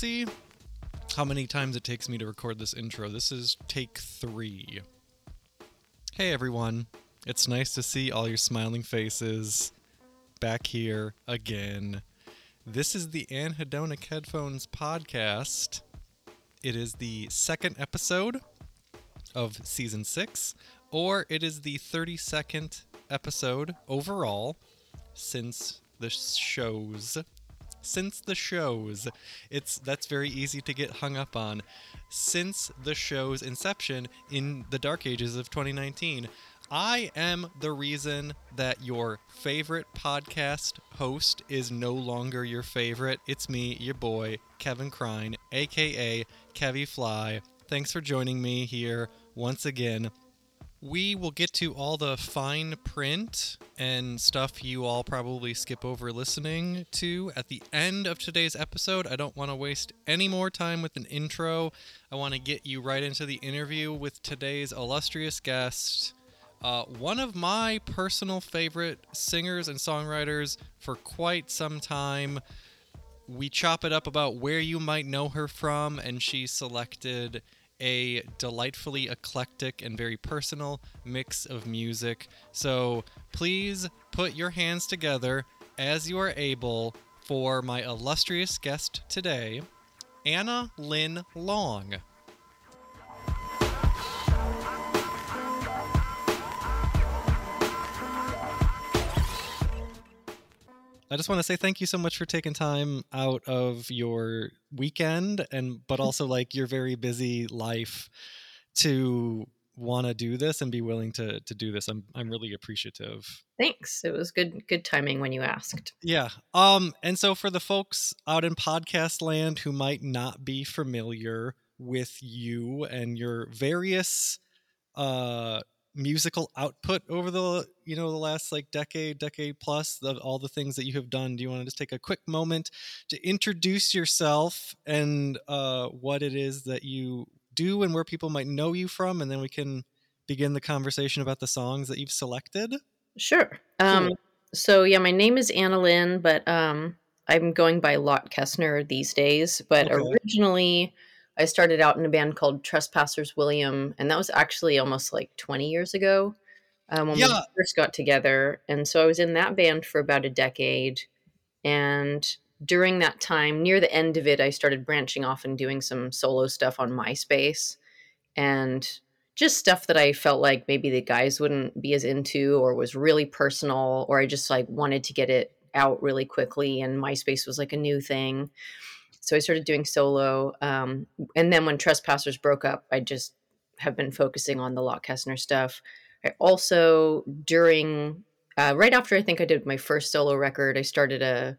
see how many times it takes me to record this intro. This is take three. Hey everyone, it's nice to see all your smiling faces back here again. This is the Anhedonic Headphones podcast. It is the second episode of season six, or it is the 32nd episode overall since the shows since the shows. It's that's very easy to get hung up on. Since the show's inception in the dark ages of 2019, I am the reason that your favorite podcast host is no longer your favorite. It's me, your boy, Kevin Krine, aka Kevy Fly. Thanks for joining me here once again we will get to all the fine print and stuff you all probably skip over listening to at the end of today's episode. I don't want to waste any more time with an intro. I want to get you right into the interview with today's illustrious guest. Uh, one of my personal favorite singers and songwriters for quite some time. We chop it up about where you might know her from, and she selected a delightfully eclectic and very personal mix of music. So please put your hands together as you are able for my illustrious guest today, Anna-Lynne Long. I just want to say thank you so much for taking time out of your weekend and but also like your very busy life to want to do this and be willing to to do this. I'm I'm really appreciative. Thanks. It was good good timing when you asked. Yeah. Um and so for the folks out in podcast land who might not be familiar with you and your various uh musical output over the you know the last like decade decade plus of all the things that you have done. Do you want to just take a quick moment to introduce yourself and uh, what it is that you do and where people might know you from and then we can begin the conversation about the songs that you've selected? Sure. Um, so yeah my name is Anna-Lynne but um, i'm going by Lotte Kestner these days but okay. originally I started out in a band called Trespassers William, and that was actually almost like 20 years ago um, when yeah. we first got together. And so I was in that band for about a decade. And during that time, near the end of it, I started branching off and doing some solo stuff on MySpace and just stuff that I felt like maybe the guys wouldn't be as into or was really personal, or I just like wanted to get it out really quickly. And MySpace was like a new thing so I started doing solo. Um, and then when Trespassers broke up, I just have been focusing on the Lotte Kestner stuff. I also, during, uh, right after I think I did my first solo record, I started a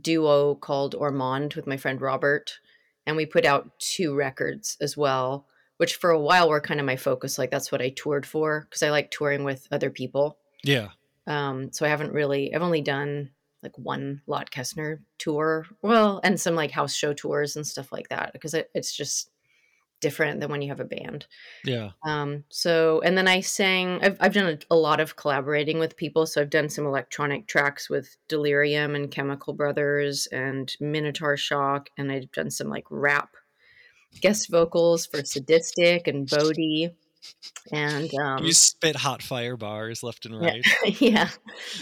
duo called Ormonde with my friend Robert. And we put out two records as well, which for a while were kind of my focus. Like that's what I toured for because I like touring with other people. Yeah. Um, so I haven't really, I've only done like one Lotte Kestner tour. Well, and some like house show tours and stuff like that because it, it's just different than when you have a band. Yeah. Um. So and then I sang. I've I've done a, a, lot of collaborating with people. So I've done some electronic tracks with Delerium and Chemical Brothers and Minotaur Shock, and I've done some like rap guest vocals for Sadistik and Bodie and um, you spit hot fire bars left and right. Yeah.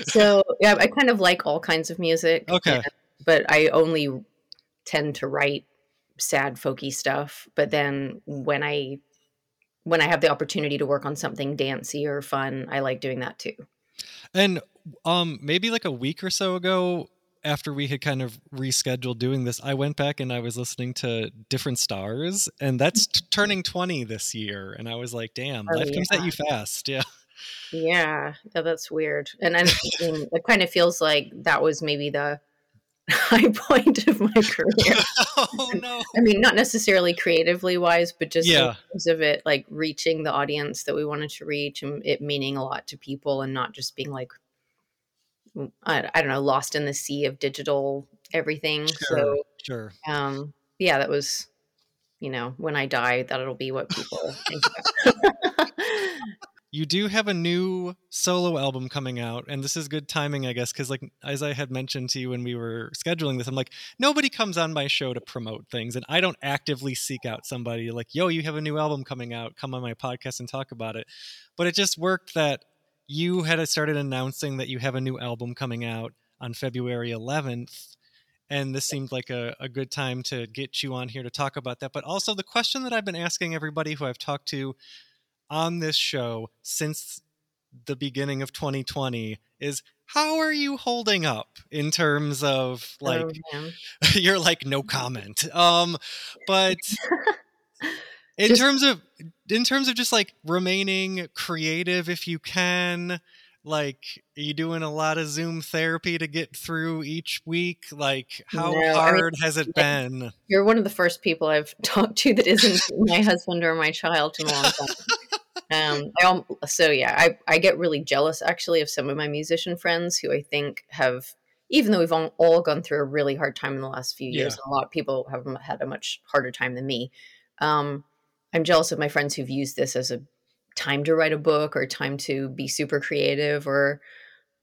So yeah, I kind of like all kinds of music. Okay. But I only tend to write sad folky stuff. But then when I when I have the opportunity to work on something dancey or fun, I like doing that too. And um maybe like a week or so ago, after we had kind of rescheduled doing this, I went back and I was listening to Different Stars, and that's t- turning 20 this year. And I was like, damn, oh, life yeah. comes at you fast. Yeah. Yeah. Yeah, that's weird. And I mean, it kind of feels like that was maybe the high point of my career. oh, no. I mean, not necessarily creatively wise, but just yeah. in terms of it, like reaching the audience that we wanted to reach and it meaning a lot to people and not just being like I, I don't know, lost in the sea of digital everything. Sure, so, sure. Um, yeah, that was, you know, when I die, that'll be what people think you do have a new solo album coming out and this is good timing i guess because like as i had mentioned to you when we were scheduling this i'm like nobody comes on my show to promote things and i don't actively seek out somebody like yo you have a new album coming out come on my podcast and talk about it but it just worked that you had started announcing that you have a new album coming out on february 11th and this seemed like a, a good time to get you on here to talk about that. But also the question that i've been asking everybody who i've talked to on this show since the beginning of 2020 is how are you holding up in terms of like oh, you're like no comment. Um but in just, terms of in terms of just like remaining creative if you can like are you doing a lot of zoom therapy to get through each week like how no, hard I mean, has it been you're one of the first people i've talked to that isn't my husband or my child in a long time um, I, so yeah, I, I get really jealous actually of some of my musician friends who I think have, even though we've all, all gone through a really hard time in the last few years, yeah. a lot of people have had a much harder time than me. Um, I'm jealous of my friends who've used this as a time to write a book or time to be super creative or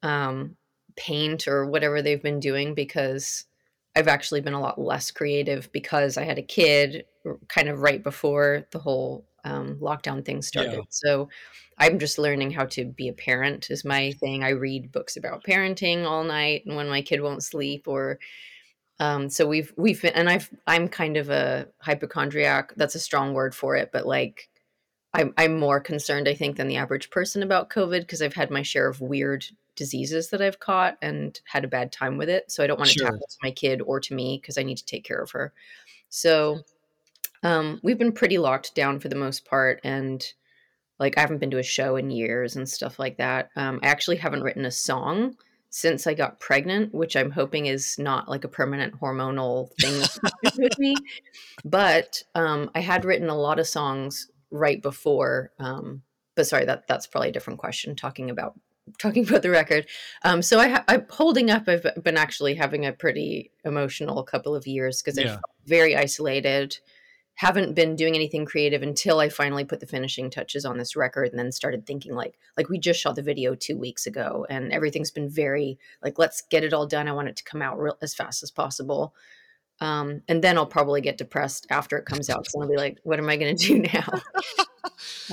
um, paint or whatever they've been doing because I've actually been a lot less creative because I had a kid kind of right before the whole um, lockdown thing started. Yeah. So I'm just learning how to be a parent is my thing. I read books about parenting all night and when my kid won't sleep or um, so we've we've been, and I've I'm kind of a hypochondriac. That's a strong word for it, but like I'm I'm more concerned I think than the average person about COVID because I've had my share of weird diseases that I've caught and had a bad time with it. So I don't want sure. to happen to my kid or to me because I need to take care of her. So um, we've been pretty locked down for the most part, and like I haven't been to a show in years and stuff like that. Um, I actually haven't written a song since I got pregnant, which I'm hoping is not like a permanent hormonal thing with me. But um, I had written a lot of songs right before. Um, but sorry, that that's probably a different question. Talking about talking about the record. Um, so I, am holding up. I've been actually having a pretty emotional couple of years because yeah. I'm very isolated haven't been doing anything creative until I finally put the finishing touches on this record and then started thinking like like we just shot the video 2 weeks ago and everything's been very like let's get it all done. I want it to come out real, as fast as possible. Um, and then I'll probably get depressed after it comes out so I'll be like what am I going to do now?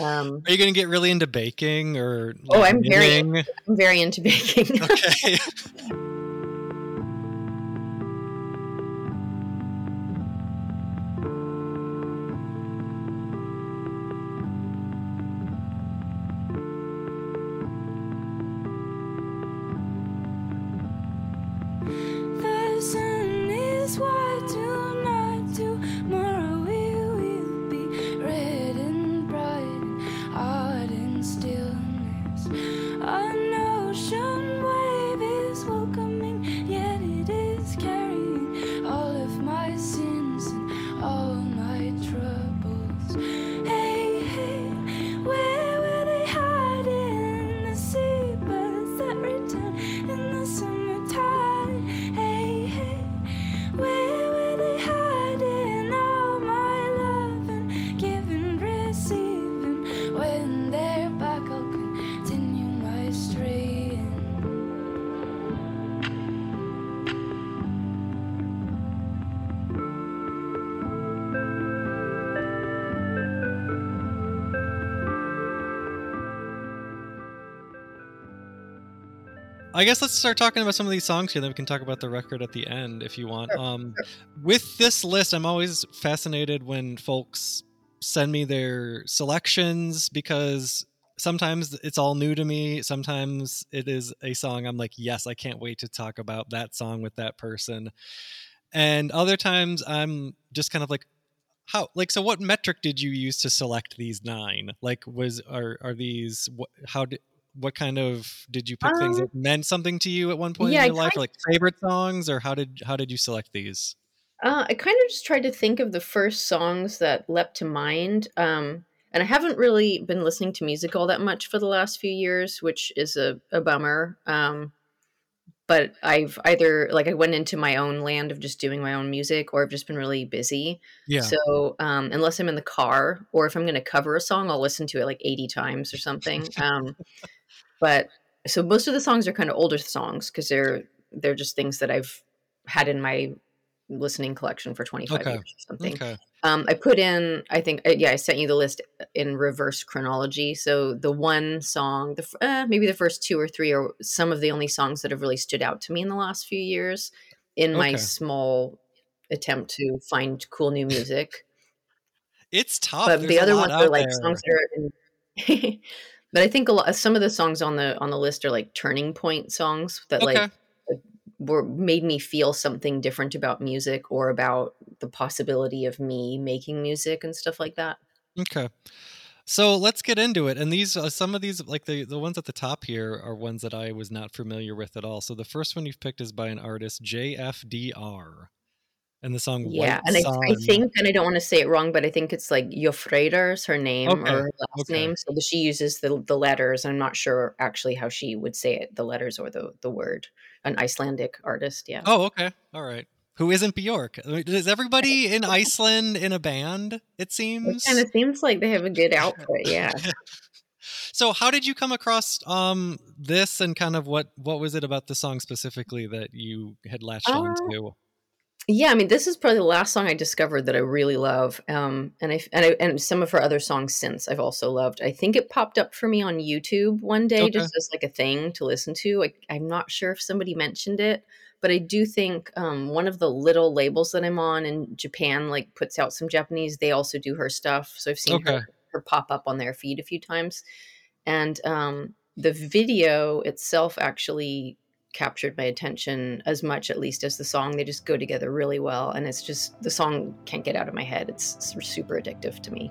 Um, are you going to get really into baking or like, oh I'm very I'm very into baking. Okay I guess let's start talking about some of these songs here. Then we can talk about the record at the end if you want. Um. With this list, I'm always fascinated when folks send me their selections because sometimes it's all new to me. Sometimes it is a song I'm like, yes, I can't wait to talk about that song with that person. And other times I'm just kind of like, how like so what metric did you use to select these nine like was are are these how did what kind of did you pick um, things that meant something to you at one point yeah, in your life, like favorite songs, or how did how did you select these? Uh, I kind of just tried to think of the first songs that leapt to mind. Um, and I haven't really been listening to music all that much for the last few years, which is a, a bummer. Um, but I've either like I went into my own land of just doing my own music, or I've just been really busy. Yeah. So um, unless I'm in the car, or if I'm going to cover a song, I'll listen to it like 80 times or something. Um, but so most of the songs are kind of older songs because they're they're just things that I've had in my listening collection for 25 Okay. years or something. Okay. Um, I put in, I think, uh, yeah, I sent you the list in reverse chronology. So the one song, the uh, maybe the first two or three are some of the only songs that have really stood out to me in the last few years in my small attempt to find cool new music. It's tough. but There's the other ones are like there. songs that are in. but I think a lot, some of the songs on the on the list are like turning point songs that Okay. like were made me feel something different about music or about the possibility of me making music and stuff like that. Okay. So let's get into it. And these, uh, some of these, like the the ones at the top here, are ones that I was not familiar with at all. So the first one you've picked is by an artist JFDR, and the song Yeah, White and I, I think, and I don't want to say it wrong, but I think it's like Jofreda's her name Okay, or her last okay. name. So she uses the the letters. I'm not sure actually how she would say it, the letters or the the word. An Icelandic artist, yeah. Oh, okay. All right. Who isn't Bjork? Is everybody in Iceland in a band? It It seems. kind of seems like they have a good output, yeah. So how did you come across um this and kind of what what was it about the song specifically that you had latched Uh, onto? Yeah, I mean, this is probably the last song I discovered that I really love, um, and I and I, and some of her other songs since I've also loved. I think it popped up for me on YouTube one day, Okay. just as like a thing to listen to. I, I'm not sure if somebody mentioned it, but I do think um, one of the little labels that I'm on in Japan like puts out some Japanese. They also do her stuff, so I've seen Okay. her her pop up on their feed a few times, and um, the video itself actually captured my attention as much at least as the song. They just go together really well and it's just the song can't get out of my head. It's super addictive to me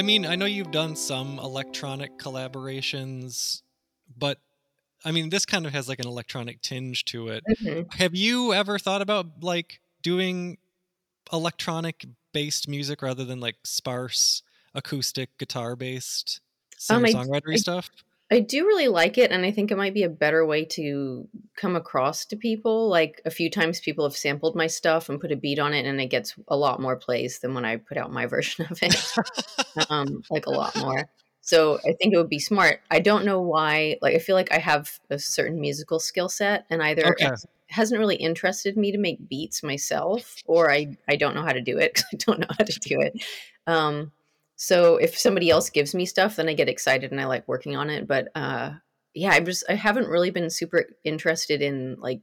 I mean, I know you've done some electronic collaborations, but I mean, this kind of has like an electronic tinge to it. Mhm. Have you ever thought about like doing electronic based music rather than like sparse acoustic guitar based Um, singer I- songwritery stuff? I do really like it, and I think it might be a better way to come across to people. Like a few times, people have sampled my stuff and put a beat on it, and it gets a lot more plays than when I put out my version of it. um, like a lot more. So I think it would be smart. I don't know why. Like I feel like I have a certain musical skill set, and either Okay. it hasn't really interested me to make beats myself, or I I don't know how to do it I don't know how to do it. Um, so if somebody else gives me stuff, then I get excited and I like working on it. But uh, yeah, I just I haven't really been super interested in like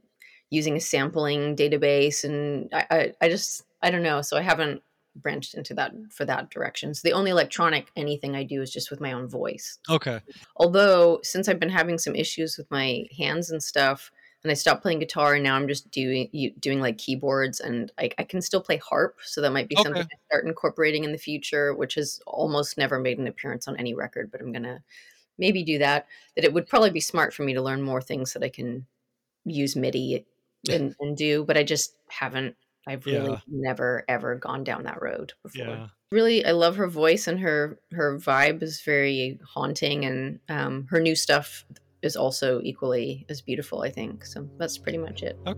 using a sampling database, and I I, I just I don't know. So I haven't branched into that for that direction. So the only electronic anything I do is just with my own voice. Okay. Although since I've been having some issues with my hands and stuff, and I stopped playing guitar, and now I'm just doing doing like keyboards, and I, I can still play harp. So that might be something Okay. I start incorporating in the future, which has almost never made an appearance on any record, but I'm gonna maybe do that. That it would probably be smart for me to learn more things that I can use MIDI and, and do, but I just haven't. I've really Yeah. never ever gone down that road before. Yeah. really I love her voice and her her vibe is very haunting and um, her new stuff is also equally as beautiful. I think so. That's pretty much it. Tied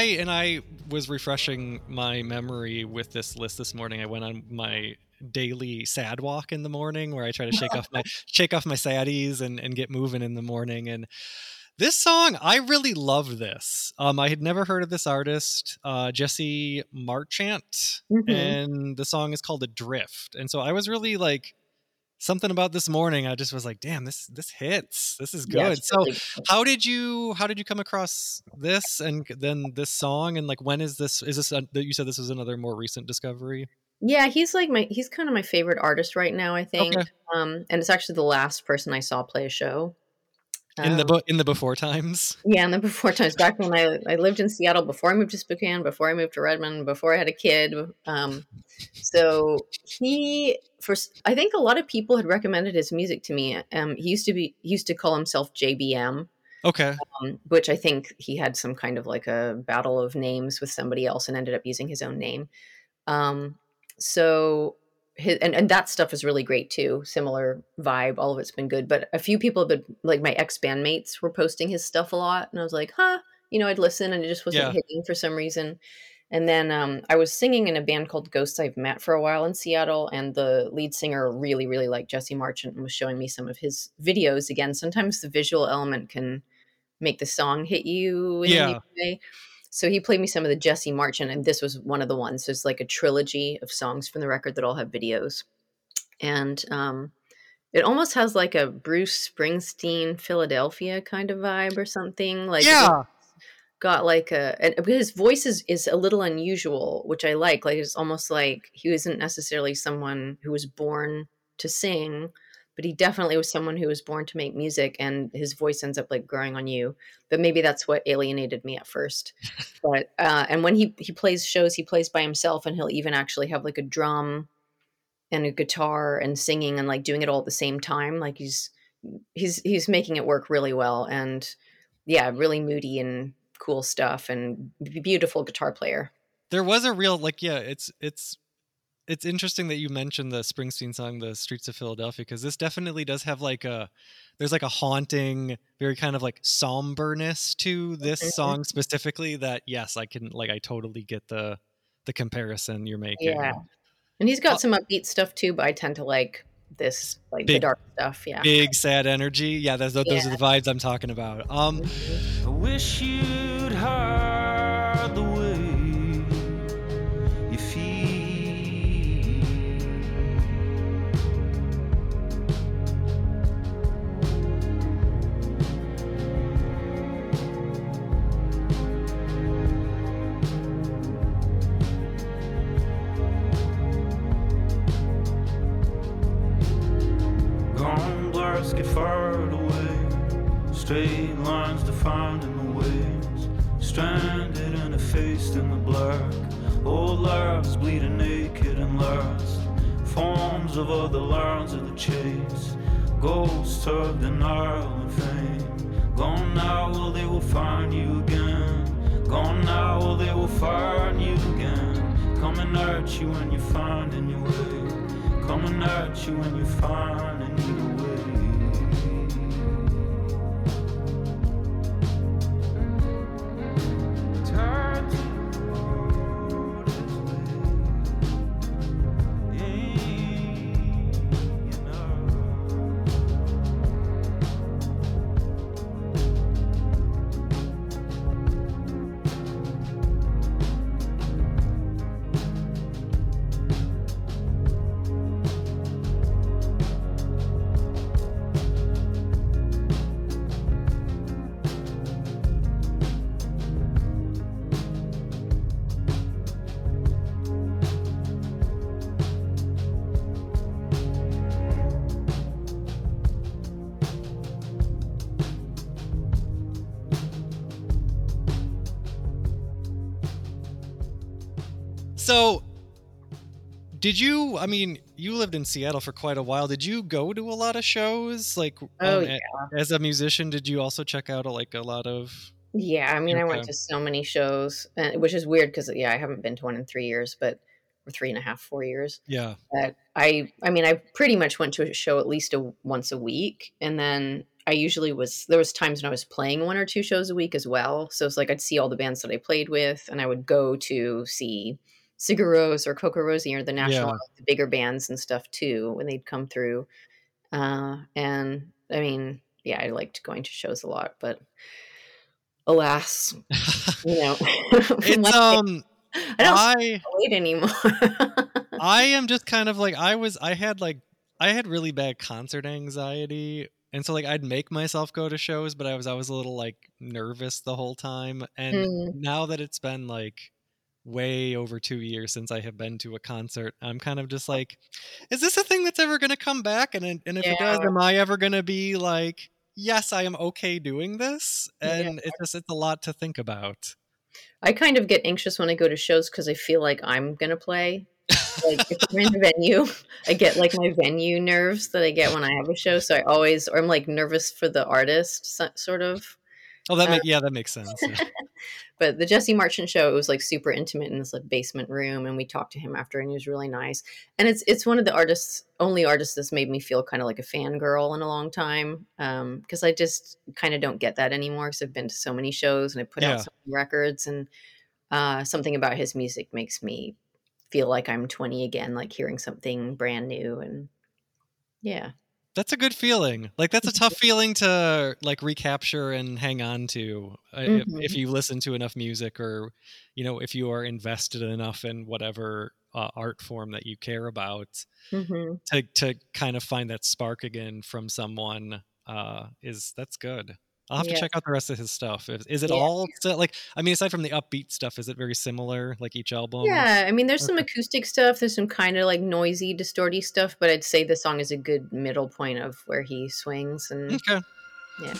I and I was refreshing my memory with this list this morning. I went on my daily sad walk in the morning where I try to shake off my shake off my saddies and and get moving in the morning and this song I really love this. Um I had never heard of this artist, uh Jesse Marchant Mhm. and the song is called Adrift. And so I was really like something about this morning I just was like, "Damn, this this hits. This is good." it's so how did you how did you come across this and then this song and like when is this is this that you said this was another more recent discovery Yeah, he's like my he's kind of my favorite artist right now, I think. Okay. Um, and it's actually the last person I saw play a show. In the Um, in the before times Yeah, in the before times back when I I lived in Seattle before I moved to Spokane, before I moved to Redmond, before I had a kid. Um, so he for I think a lot of people had recommended his music to me. Um, he used to be he used to call himself JBM, okay um, which I think he had some kind of like a battle of names with somebody else and ended up using his own name. Um, so his, and, and that stuff is really great too. Similar vibe. All of it's been good. But a few people have been like my ex bandmates were posting his stuff a lot, and I was like, huh, you know, I'd listen, and it just wasn't Yeah. hitting for some reason. And then um, I was singing in a band called Ghosts I've Met for a while in Seattle, and the lead singer really, really liked Jesse Marchant and was showing me some of his videos. Again, sometimes the visual element can make the song hit you in Yeah. new way. So he played me some of the Jesse Marchant, and this was one of the ones. So it's like a trilogy of songs from the record that all have videos, and um, it almost has like a Bruce Springsteen Philadelphia kind of vibe or something. Like yeah got like a and his voice is, is a little unusual which i like like it's almost like he wasn't necessarily someone who was born to sing but he definitely was someone who was born to make music and his voice ends up like growing on you. But maybe that's what alienated me at first. But uh and when he he plays shows he plays by himself and he'll even actually have like a drum and a guitar and singing and like doing it all at the same time. Like he's he's he's making it work really well and yeah really moody and cool stuff and beautiful guitar player. There was a real like yeah it's it's it's interesting that you mentioned the Springsteen song, "The Streets of Philadelphia," because this definitely does have like a there's like a haunting, very kind of like somberness to this Mhm. song specifically. That yes, I can like I totally get the the comparison you're making. Yeah. And he's got Uh, some upbeat stuff too, but I tend to like this, like the dark stuff. Yeah. Big sad energy. Yeah, those those Yeah. are the vibes I'm talking about. Um, Mhm. I wish you'd hide Ghosts of denial and fame. Gone now, well, they will find you again. Gone now, well, they will find you again. Coming at you when you're finding your way. Coming at you when you're finding did you? I mean, you lived in Seattle for quite a while. Did you go to a lot of shows? Like, Oh, um, yeah. as a musician, did you also check out like a lot of? Yeah, I mean, I went to so many shows, and, which is weird because yeah, I haven't been to one in three years, but or three and a half, four years. Yeah. But I, I mean, I pretty much went to a show at least a, once a week, and then I usually was there was times when I was playing one or two shows a week as well. So it's like I'd see all the bands that I played with, and I would go to see Sigur Rós or Coco Rosie or the national Yeah. the bigger bands and stuff too when they'd come through. Uh, and I mean, yeah, I liked going to shows a lot, but alas, you know, it's um I don't I wait anymore. I am just kind of like I was I had like I had really bad concert anxiety and so like I'd make myself go to shows but I was I was a little like nervous the whole time and Mm. now that it's been like way over 2 years since I have been to a concert I'm kind of just oh. like is this a thing that's ever going to come back and and if it does am I ever going to be like yes I am okay doing this Yeah. and it's just it's a lot to think about I kind of get anxious when I go to shows because I feel like I'm gonna play. Like if I'm in a venue, I get like my venue nerves that I get when I have a show. So I always, or I'm like nervous for the artist, sort of. Oh that make, yeah that makes sense yeah. But the Jesse Marchant show, it was like super intimate in this like basement room, and we talked to him after, and he was really nice. And it's it's one of the artists, only artists that's made me feel kind of like a fangirl in a long time, because I just kind of don't get that anymore. Because I've been to so many shows and I put Yeah. out so many records, and uh, something about his music makes me feel like I'm 20 again, like hearing something brand new, and yeah, That's a good feeling. Like that's a tough feeling to like recapture and hang on to uh, if, if Mhm. you listen to enough music or you know if you are invested enough in whatever uh, art form that you care about hmm to to kind of find that spark again from someone uh is that's good. I'll have to check out the rest of his stuff. Is, is it Yeah. all still like I mean aside from the upbeat stuff is it very similar like each album? Yeah, I mean, there's some acoustic stuff. There's some kind of like noisy, distorty stuff, but I'd say the song is a good middle point of where he swings. And Okay. Yeah.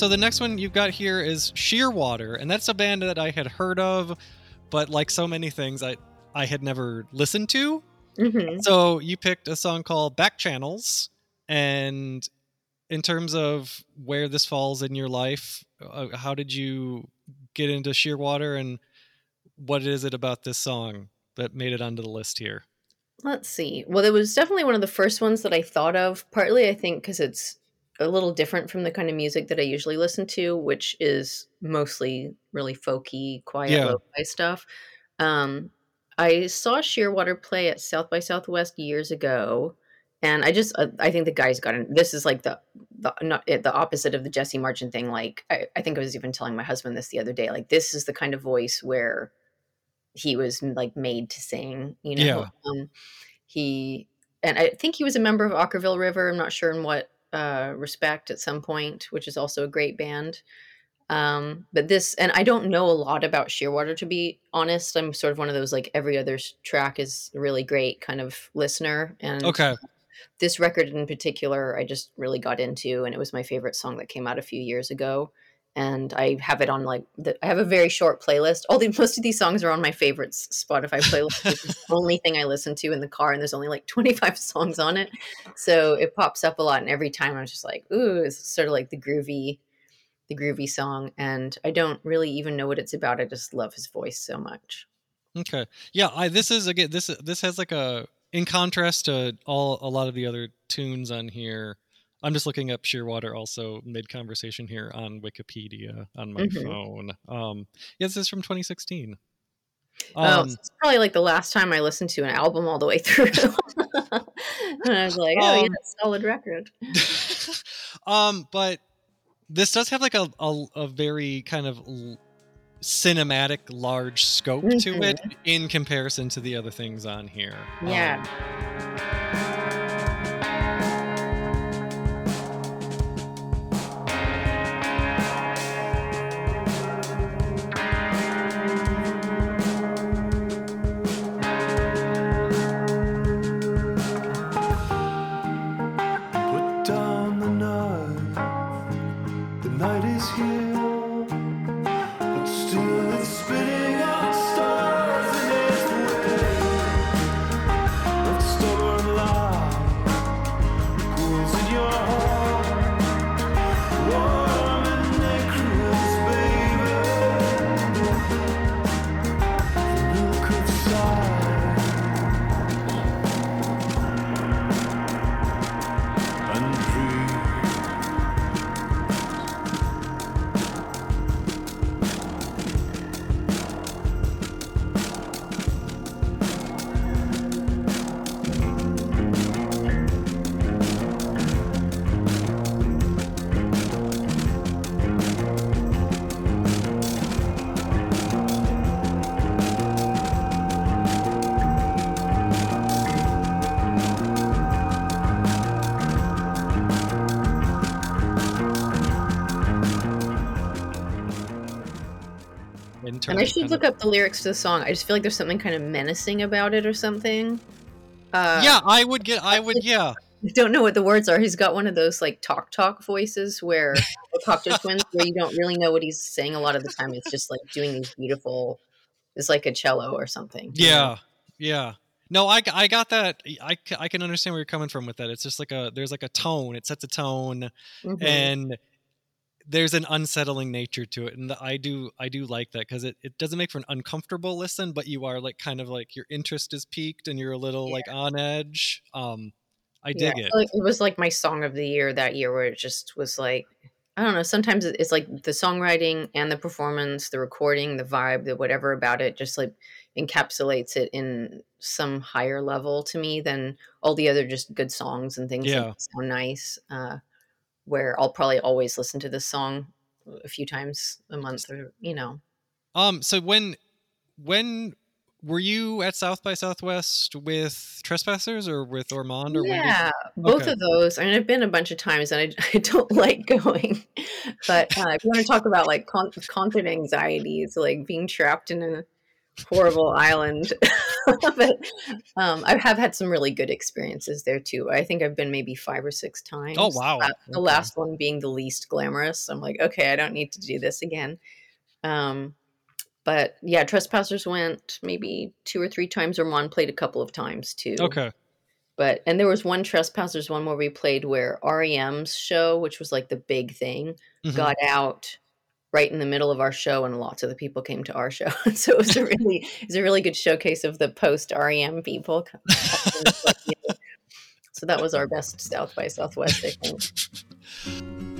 So the next one you've got here is Shearwater, and that's a band that I had heard of, but like so many things, I I had never listened to. hmm So you picked a song called Back Channels, and in terms of where this falls in your life, uh, how did you get into Shearwater, and what is it about this song that made it onto the list here? Let's see. Well, it was definitely one of the first ones that I thought of. Partly, I think, because it's a little different from the kind of music that I usually listen to, which is mostly really folky, quiet, Yeah. lo-fi stuff. Um, I saw Shearwater play at South by Southwest years ago, and I just uh, I think the guy's got an, this is like the the not eh, the opposite of the Jesse Marchant thing. Like I, I think I was even telling my husband this the other day. Like this is the kind of voice where he was like made to sing. You know, Yeah. um, he and I think he was a member of Okkervil River. I'm not sure in what uh, respect at some point, which is also a great band. Um, but this, and I don't know a lot about Shearwater to be honest. I'm sort of one of those like every other track is really great kind of listener. And Okay. this record in particular, I just really got into, and it was my favorite song that came out a few years ago. And I have it on like the, I have a very short playlist. All the most of these songs are on my favorites Spotify playlist, is the only thing I listen to in the car, and there's only like 25 songs on it, so it pops up a lot. And every time I'm just like, ooh, it's sort of like the groovy, the groovy song. And I don't really even know what it's about. I just love his voice so much. Okay. Yeah, I this is again this this has like a in contrast to all a lot of the other tunes on here. I'm just looking up Shearwater also mid conversation here on Wikipedia on my Mhm. phone. Um yeah, this is from 2016. oh, Um so it's probably like the last time I listened to an album all the way through. and I was like, oh, yeah, Um, solid record. um but this does have like a a, a very kind of l- cinematic large scope to it in comparison to the other things on here. Yeah. Um, I should look of- up the lyrics to the song. I just feel like there's something kind of menacing about it or something. Uh, yeah, I would get. I would. Yeah. I don't know what the words are. He's got one of those like talk talk voices where the Cocteau twins, where you don't really know what he's saying a lot of the time. It's just like doing these beautiful. It's like a cello or something. you know? Yeah. Yeah. No, I, I got that. I, I can understand where you're coming from with that. It's just like a there's like a tone. It sets a tone, Mhm. and there's an unsettling nature to it and i do i do like that because it, it doesn't make for an uncomfortable listen but you are like kind of like your interest is peaked and you're a little like on edge um i dig I it like it was like my song of the year that year, where it just was like, I don't know. Sometimes it's like the songwriting and the performance, the recording, the vibe, the whatever about it, just like encapsulates it in some higher level to me than all the other just good songs and things Yeah. that sound nice. Uh, where I'll probably always listen to this song a few times a month, or you know. um so when when were you at south by southwest with trespassers or with Ormonde or Yeah, both Okay. of those. I mean, I've been a bunch of times, and I, I don't like going. But uh, if you want to talk about like con- constant anxieties, like being trapped in a horrible island, but um, I have had some really good experiences there too. I think I've been maybe five or six times. Oh, wow. Uh, the Okay. last one being the least glamorous. I'm like, okay, I don't need to do this again. Um, but yeah, trespassers went maybe two or three times. Ormonde played a couple of times too okay but and there was one trespassers one where we played where REM's show, which was like the big thing, Mhm. got out right in the middle of our show, and lots of the people came to our show. so it was a really it was a really good showcase of the post REM people. so that was our best South by Southwest, I think.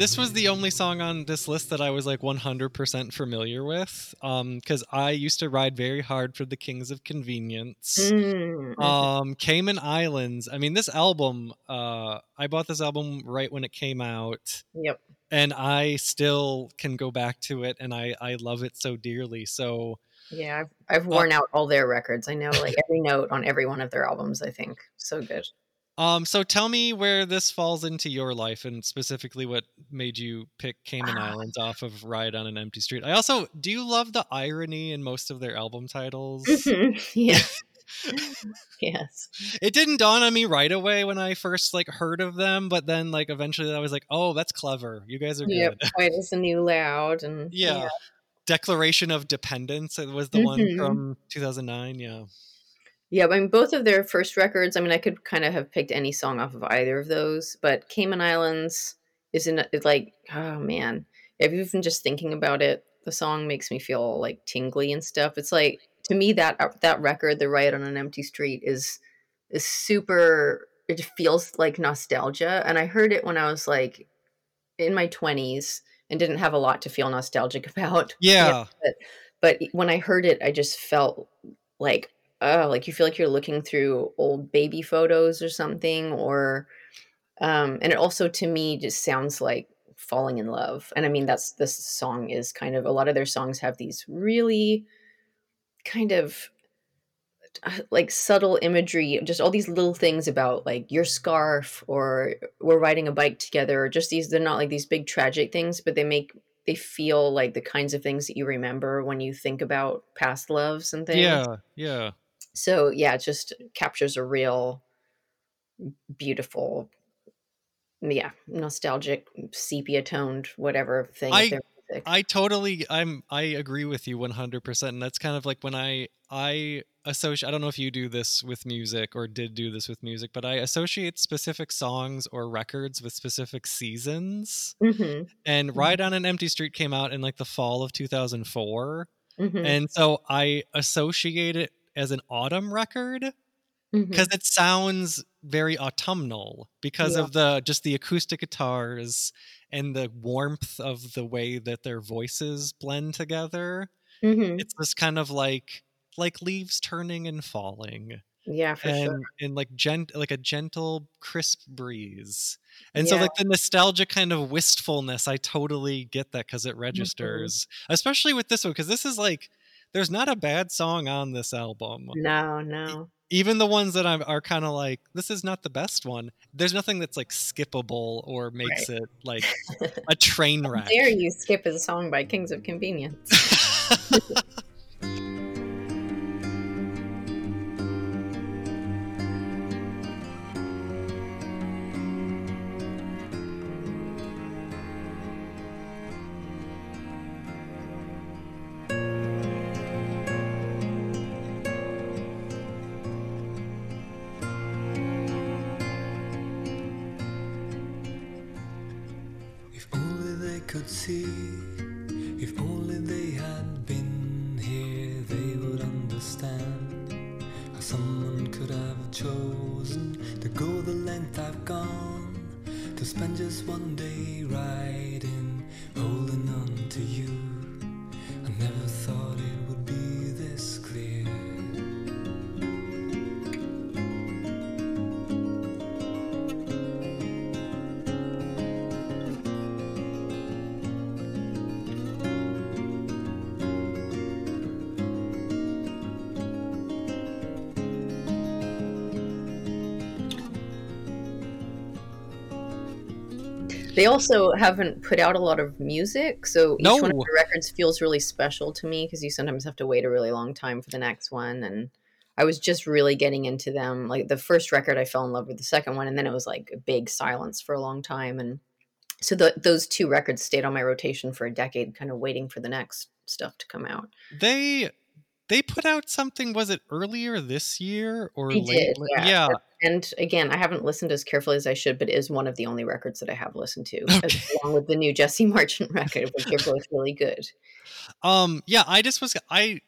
This was the only song on this list that I was like 100% familiar with um cuz I used to ride very hard for the Kings of Convenience. Mm, Um Cayman Islands. I mean this album uh I bought this album right when it came out yep. and I still can go back to it and I I love it so dearly. So Yeah, I've, I've worn out all their records. I know like every note on every one of their albums. I think so good. Um so tell me where this falls into your life and specifically what made you pick Cayman Ah. Islands off of Riot on an Empty Street. I also do you love the irony in most of their album titles? Mhm, yeah. yes. it didn't dawn on me right away when I first like heard of them, but then like eventually I was like, "Oh, that's clever. You guys are Yep. good." As a new loud and Yeah. Declaration of Dependence it was the one Mhm. from 2009, yeah. Yeah, I mean, both of their first records. I mean, I could kind of have picked any song off of either of those, but Cayman Islands is in it's like, oh man, if you've been just thinking about it, the song makes me feel like tingly and stuff. It's like to me that uh, that record, "The Riot on an Empty Street," is is super. It feels like nostalgia, and I heard it when I was like in my twenties and didn't have a lot to feel nostalgic about. Yeah. but but when I heard it, I just felt like oh, like you feel like you're looking through old baby photos or something, or um, and it also to me just sounds like falling in love. And I mean, that's this song is kind of a lot of their songs have these really kind of uh, like subtle imagery, just all these little things about like your scarf or we're riding a bike together, or just these, they're not like these big tragic things, but they make, they feel like the kinds of things that you remember when you think about past loves and things. Yeah, yeah. So yeah, it just captures a real beautiful, yeah, nostalgic, sepia toned, whatever thing. I- I totally I'm I agree with you 100% and that's kind of like when I I associate I don't know if you do this with music or did do this with music but I associate specific songs or records with specific seasons Mhm, and Mhm. Riot on an Empty Street came out in like the fall of 2004 mhm. and so I associate it as an autumn record because it sounds very autumnal because Yeah. of the just the acoustic guitars and the warmth of the way that their voices blend together. Mhm. It's this kind of like like leaves turning and falling Yeah, for and sure. and like gent like a gentle crisp breeze. And so like the nostalgia kind of wistfulness, I totally get that cuz it Mm-hmm. registers. Especially with this one cuz this is like there's not a bad song on this album No, no. even the ones that I'm, are kind of like this is not the best one there's nothing that's like skippable or makes it like a train wreck Dare you skip a song by Kings of Convenience? could see, if only they had been here, they would understand how someone could have chosen to go the length I've gone, to spend just one day riding, holding on to you. They also haven't put out a lot of music, so each one of the records feels really special to me because you sometimes have to wait a really long time for the next one. And I was just really getting into them. Like the first record, I fell in love with the second one, and then it was like a big silence for a long time. And so the, those two records stayed on my rotation for a decade, kind of waiting for the next stuff to come out. they they put out something was it earlier this year or They late did, yeah. yeah And again, I haven't listened as carefully as I should, but it is one of the only records that I have listened to, as- Okay. along with the new Jesse Marchant record, which are both really good. um yeah i just was i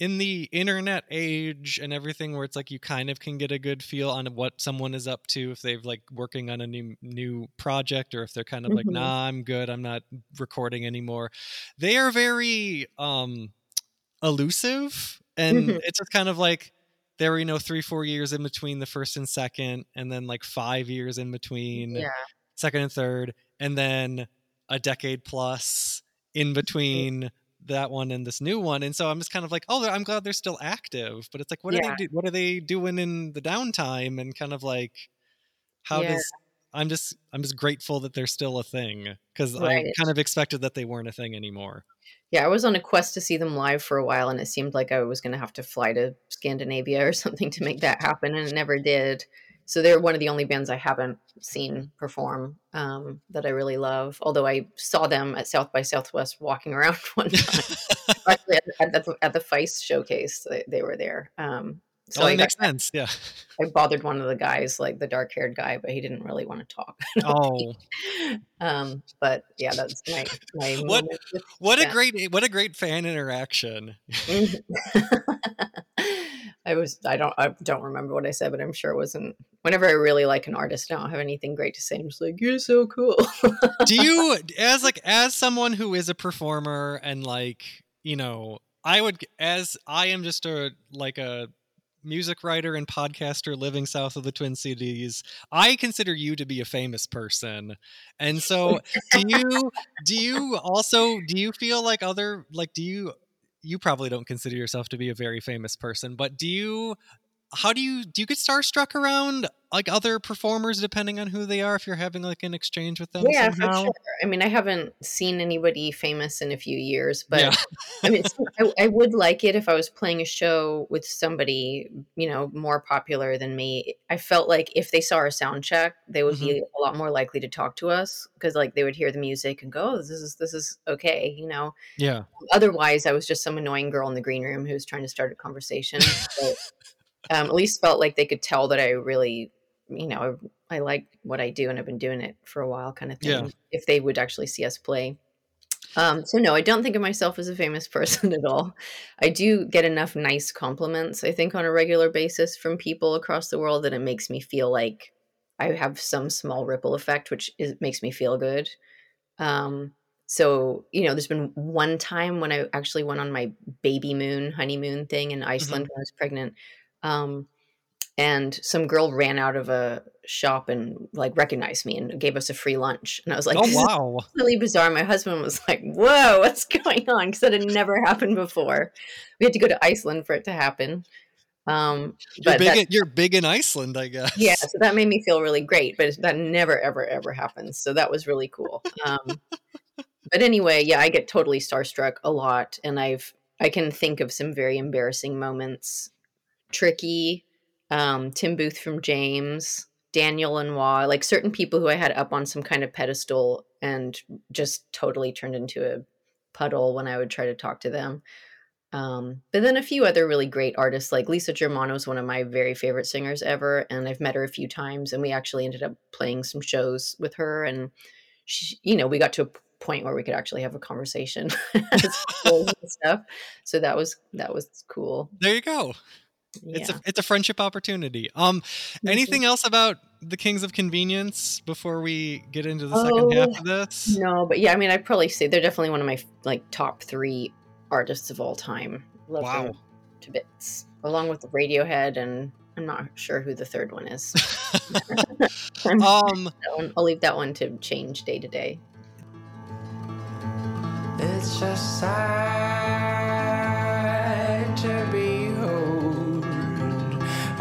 in the internet age and everything where it's like you kind of can get a good feel on what someone is up to if they've like working on a new new project or if they're kind of like Mhm. nah i'm good i'm not recording anymore they are very um elusive and Mhm. it's just kind of like there were you know three four years in between the first and second and then like five years in between Yeah. second and third, and then a decade plus in between that one and this new one. And so I'm just kind of like, oh, I'm glad they're still active. But it's like, what are they do? What are they doing in the downtime? And kind of like, how Yeah. does I'm just I'm just grateful that they're still a thing because I kind of expected that they weren't a thing anymore. Yeah, I was on a quest to see them live for a while, and it seemed like I was going to have to fly to Scandinavia or something to make that happen, and it never did. So they're one of the only bands I haven't seen perform um, that I really love. Although I saw them at South by Southwest walking around one time, actually at, at the at the Feist showcase, they, they were there. Um, so oh, I, that makes sense. Yeah. I bothered one of the guys, like the dark haired guy, but he didn't really want to talk. Oh, um, but yeah, that's my my What- what a great what a great fan interaction. Mhm. I was I don't I don't remember what I said, but I'm sure it wasn't whenever I really like an artist, I don't have anything great to say. I'm just like, You're so cool. do you as like as someone who is a performer and like you know i would as i am just a like a music writer and podcaster living south of the twin cities i consider you to be a famous person. And so do you do you also do you feel like other like do you you probably don't consider yourself to be a very famous person but do you how do you do you get starstruck around like other performers depending on who they are if you're having like an exchange with them yeah, somehow? for sure. I mean, I haven't seen anybody famous in a few years, but Yeah. I mean, I, I would like it if I was playing a show with somebody, you know, more popular than me. I felt like if they saw our sound check, they would be a lot more likely to talk to us because, like, they would hear the music and go, "Oh, this is this is okay," you know. Yeah. Otherwise, I was just some annoying girl in the green room who was trying to start a conversation. but um, at least felt like they could tell that I really, you know, I, I like what I do and I've been doing it for a while, kind of thing. Yeah. If they would actually see us play. Um, so no, I don't think of myself as a famous person at all. I do get enough nice compliments, I think, on a regular basis from people across the world that it makes me feel like I have some small ripple effect, which is, makes me feel good. Um, so you know, there's been one time when I actually went on my baby moon honeymoon thing in Iceland when I was pregnant. Um, and some girl ran out of a shop and like recognized me and gave us a free lunch. And I was like, oh wow. really bizarre. My husband was like, "Whoa, what's going on?" Because that had never happened before. We had to go to Iceland for it to happen. Um, You're but big. that- in, you're big in Iceland, I guess. yeah, so that made me feel really great. But that never, ever, ever happens. So that was really cool. Um, but anyway, yeah, I get totally starstruck a lot, and I've I can think of some very embarrassing moments. Tricky, um, Tim Booth from James, Daniel Waugh, like certain people who I had up on some kind of pedestal and just totally turned into a puddle when I would try to talk to them. Um, but then a few other really great artists, like Lisa Germano is one of my very favorite singers ever, and I've met her a few times, and we actually ended up playing some shows with her, and she, you know, we got to a point where we could actually have a conversation and stuff. So that was that was cool. There you go. Yeah. It's a it's a friendship opportunity. Um, anything else about the Kings of Convenience before we get into the second half Oh, of this? No, but yeah, I mean, I'd probably say they're definitely one of my like top three artists of all time. Love Wow. to bits, along with Radiohead, and I'm not sure who the third one is. I'm- um, that one- I'll leave that one to change day to day. It's just sight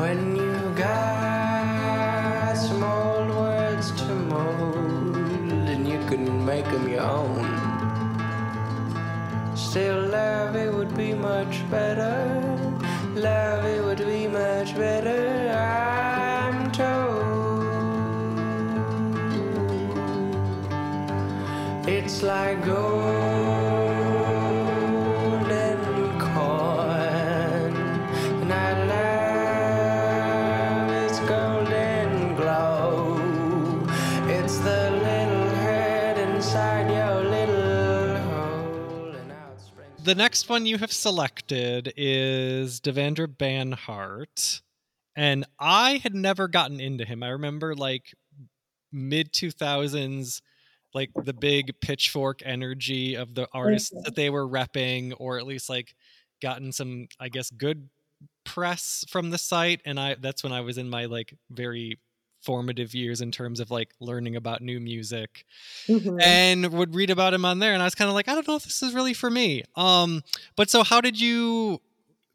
when you got some old words to mold and you can make them your own. Still, love it would be much better. Love it would be much better. I'm told. It's like golden the next one you have selected is Devendra Banhart, and I had never gotten into him. I remember like mid two thousands. Like the big pitchfork energy of the artists that they were repping, or at least like gotten some, I guess, good press from the site. And I that's when I was in my like very formative years in terms of like learning about new music and would read about him on there and i was kind of like i don't know if this is really for me. Um but so how did you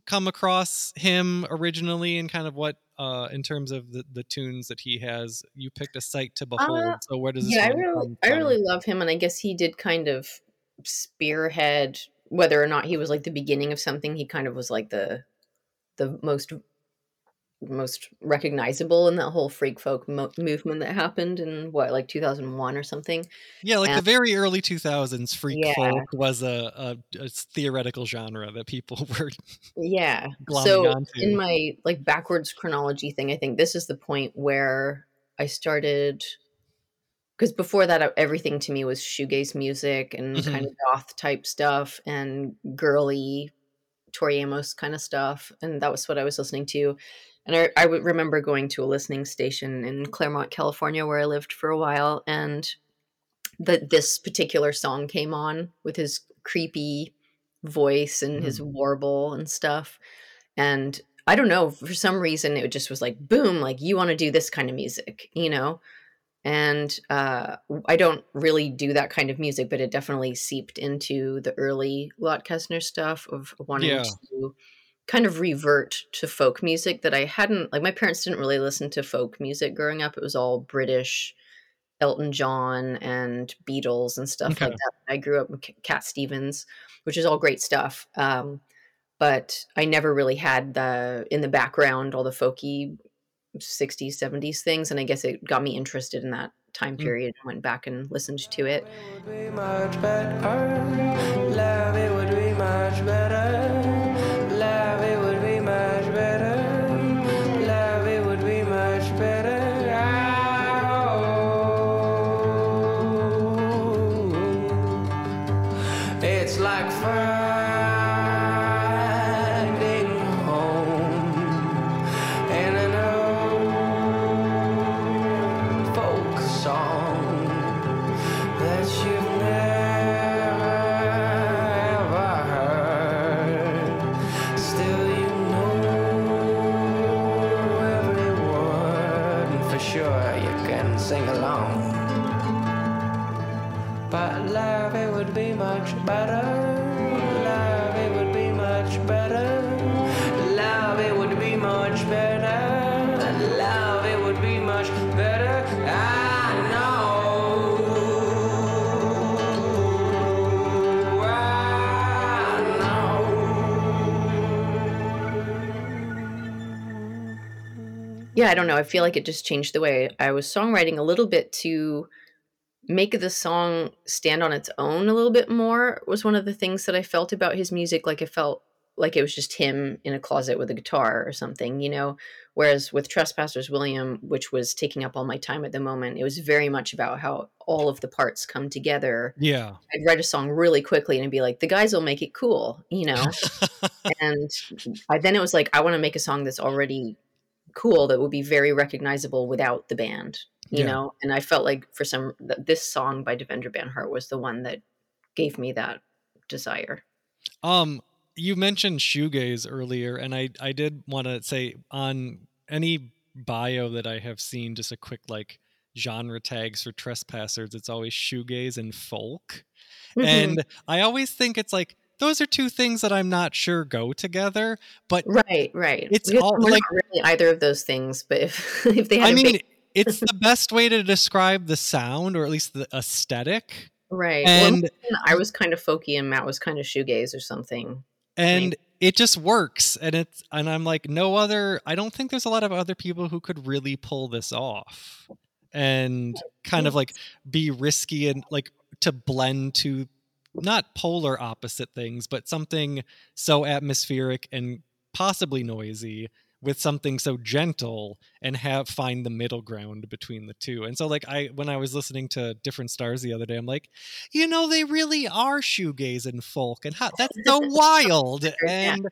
come across him originally and kind of what uh in terms of the, the tunes that he has? You picked a sight to behold so where does this Uh, yeah, I really, I really love him, and I guess he did kind of spearhead whether or not he was like the beginning of something. He kind of was like the the most most recognizable in that whole freak folk mo- movement that happened in what like 2001 or something. yeah like the very early 2000s freak Yeah. folk was a, a, a theoretical genre that people were Yeah. so onto in my like backwards chronology thing, I think this is the point where I started because before that uh, everything to me was shoegaze music and Mhm. kind of goth type stuff and girly Tori Amos kind of stuff and that was what I was listening to and I, I remember going to a listening station in Claremont, California where I lived for a while and that this particular song came on with his creepy voice and his warble and stuff. And i don't know for some reason it just was like boom like you want to do this kind of music you know? And uh, i don't really do that kind of music but it definitely seeped into the early Lotte Kestner stuff of wanting Yeah. to kind of revert to folk music that i hadn't like my parents didn't really listen to folk music growing up. It was all british elton john and beatles and stuff Okay. like that. I grew up with cat stevens which is all great stuff um, but i never really had the in the background all the folky 60s 70s things and i guess it got me interested in that time Mm. period and went back and listened to it Love, it would be much better. Love, it would be much better. Love, it would be much better. Love, it would be much better. I know. Yeah, I don't know. I feel like it just changed the way I was songwriting a little bit to make the song stand on its own a little bit more was one of the things that I felt about his music like it felt like it was just him in a closet with a guitar or something, you know. Whereas with Trespassers William, which was taking up all my time at the moment, it was very much about how all of the parts come together. Yeah. I'd write a song really quickly and be like, the guys will make it cool, you know. and I, then it was like, I want to make a song that's already cool that would be very recognizable without the band, you Yeah. know. And I felt like for some that this song by Devendra Banhart was the one that gave me that desire. Um, you mentioned shoegaze earlier, and I I did want to say on any bio that I have seen, just a quick like genre tags for trespassers. It's always shoegaze and folk, and I always think it's like those are two things that I'm not sure go together. But right, right. It's all, like- really either of those things, but if if they had I a mean, big, it's the best way to describe the sound, or at least the aesthetic. right, well, And I was kind of folky and Matt was kind of shoegaze or something. and it just works and it's and i'm like no other i don't think there's a lot of other people who could really pull this off and kind of like be risky and like to blend to not polar opposite things but something so atmospheric and possibly noisy with something so gentle and have find the middle ground between the two. And so like i when i was listening to different stars the other day i'm like you know they really are shoegaze and folk and how that's so wild. Yeah. and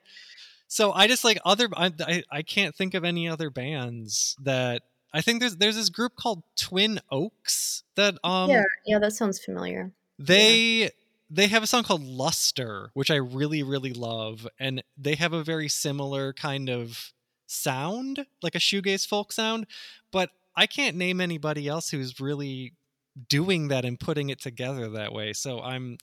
so i just like other I, I i can't think of any other bands that i think there's there's this group called twin oaks that um yeah, yeah, that sounds familiar. they they have a song called luster which i really really love. And they have a very similar kind of sound like a shoegaze folk sound but i can't name anybody else who's really doing that and putting it together that way. So i'm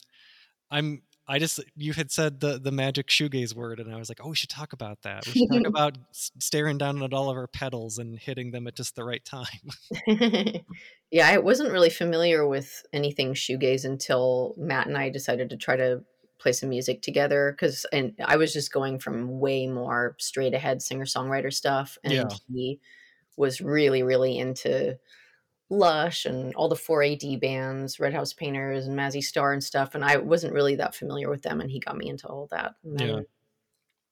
i'm i just you had said the the magic shoegaze word and i was like oh we should talk about that. We should talk about staring down at all of our pedals and hitting them at just the right time. Yeah, I wasn't really familiar with anything shoegaze until Matt and I decided to try to play some music together because and I was just going from way more straight ahead singer songwriter stuff and Yeah. he was really really into Lush and all the 4AD bands, Red House Painters and Mazzy Star and stuff and I wasn't really that familiar with them and he got me into all that. And Yeah.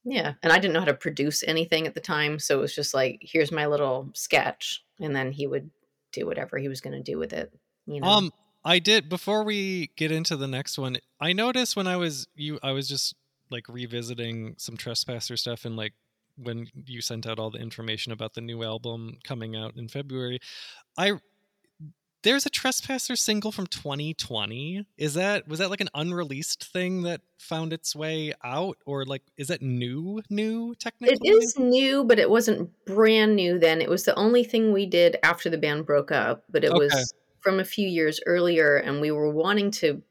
yeah, and I didn't know how to produce anything at the time, so it was just like, here's my little sketch, and then he would do whatever he was going to do with it. You know, Um, I did before we get into the next one. I noticed when I was you, I was just like revisiting some trespasser stuff, and like when you sent out all the information about the new album coming out in February, I there's a trespasser single from 2020. Is that was that like an unreleased thing that found its way out, or like is that new new technically? it is new, but it wasn't brand new then. It was the only thing we did after the band broke up, but it Okay. was from a few years earlier, and we were wanting to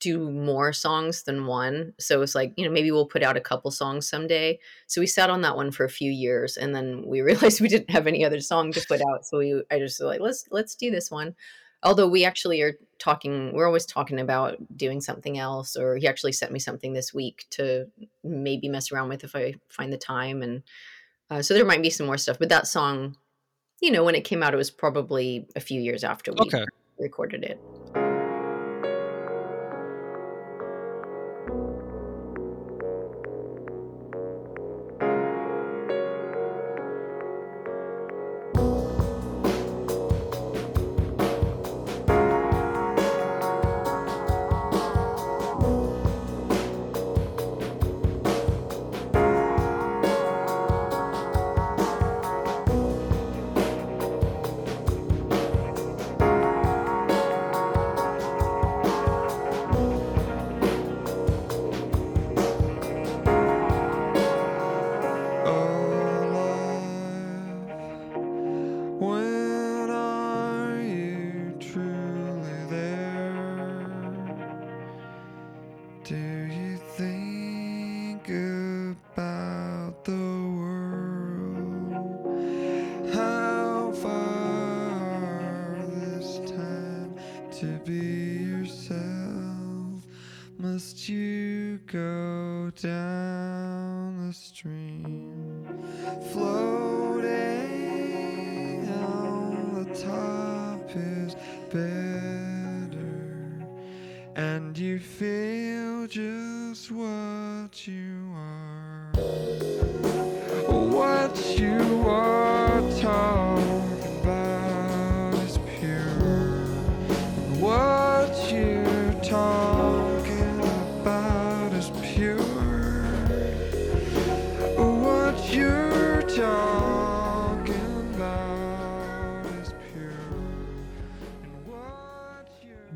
do more songs than one. So it was like, you know, maybe we'll put out a couple songs someday. So we sat on that one for a few years and then we realized we didn't have any other song to put out. So we I just was like, let's let's do this one. Although we actually are talking, we're always talking about doing something else, or he actually sent me something this week to maybe mess around with if I find the time. And uh, so there might be some more stuff. But that song, you know, when it came out, it was probably a few years after we Okay. recorded it.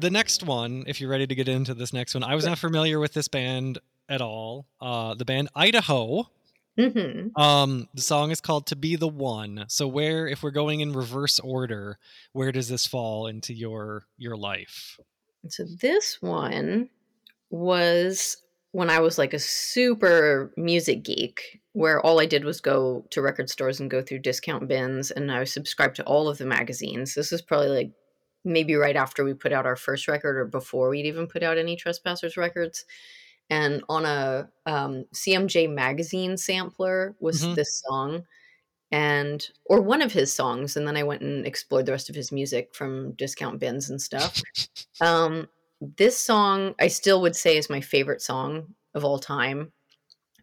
The next one, if you're ready to get into this next one, I was not familiar with this band at all. Uh, the band Idaho. hmm Um, the song is called "To Be the One." So, where, if we're going in reverse order, where does this fall into your your life? So this one was when I was like a super music geek, where all I did was go to record stores and go through discount bins, and I was subscribed to all of the magazines. This is probably like maybe right after we put out our first record or before we'd even put out any Trespassers records. And on a um, CMJ magazine sampler was Mhm. this song, and or one of his songs. And then I went and explored the rest of his music from discount bins and stuff. Um, this song I still would say is my favorite song of all time.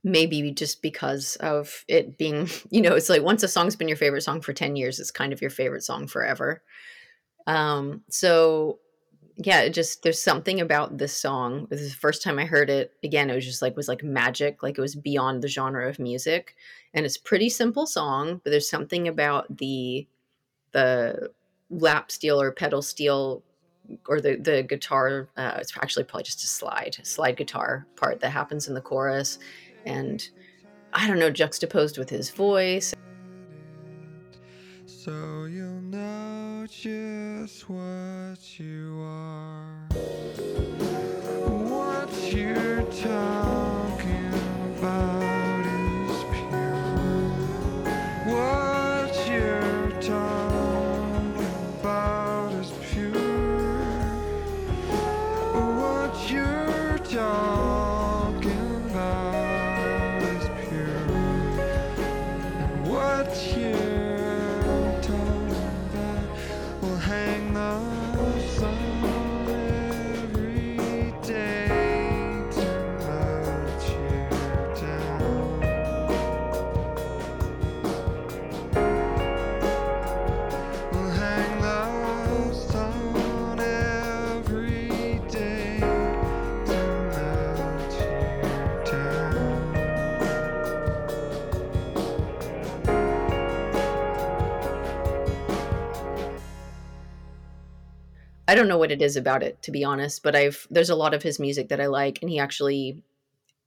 Maybe just because of it being, you know, it's like once a song's been your favorite song for 10 years, it's kind of your favorite song forever. Um, so yeah, it just there's something about this song. This is the first time I heard it. Again, it was just like was like magic, like it was beyond the genre of music. And it's pretty simple song, but there's something about the the lap steel or pedal steel or the the guitar uh, it's actually probably just a slide slide guitar part that happens in the chorus and i don't know juxtaposed with his voice So you'll know just what you are. What you're talking about i don't know what it is about it to be honest but i've there's a lot of his music that i like and he actually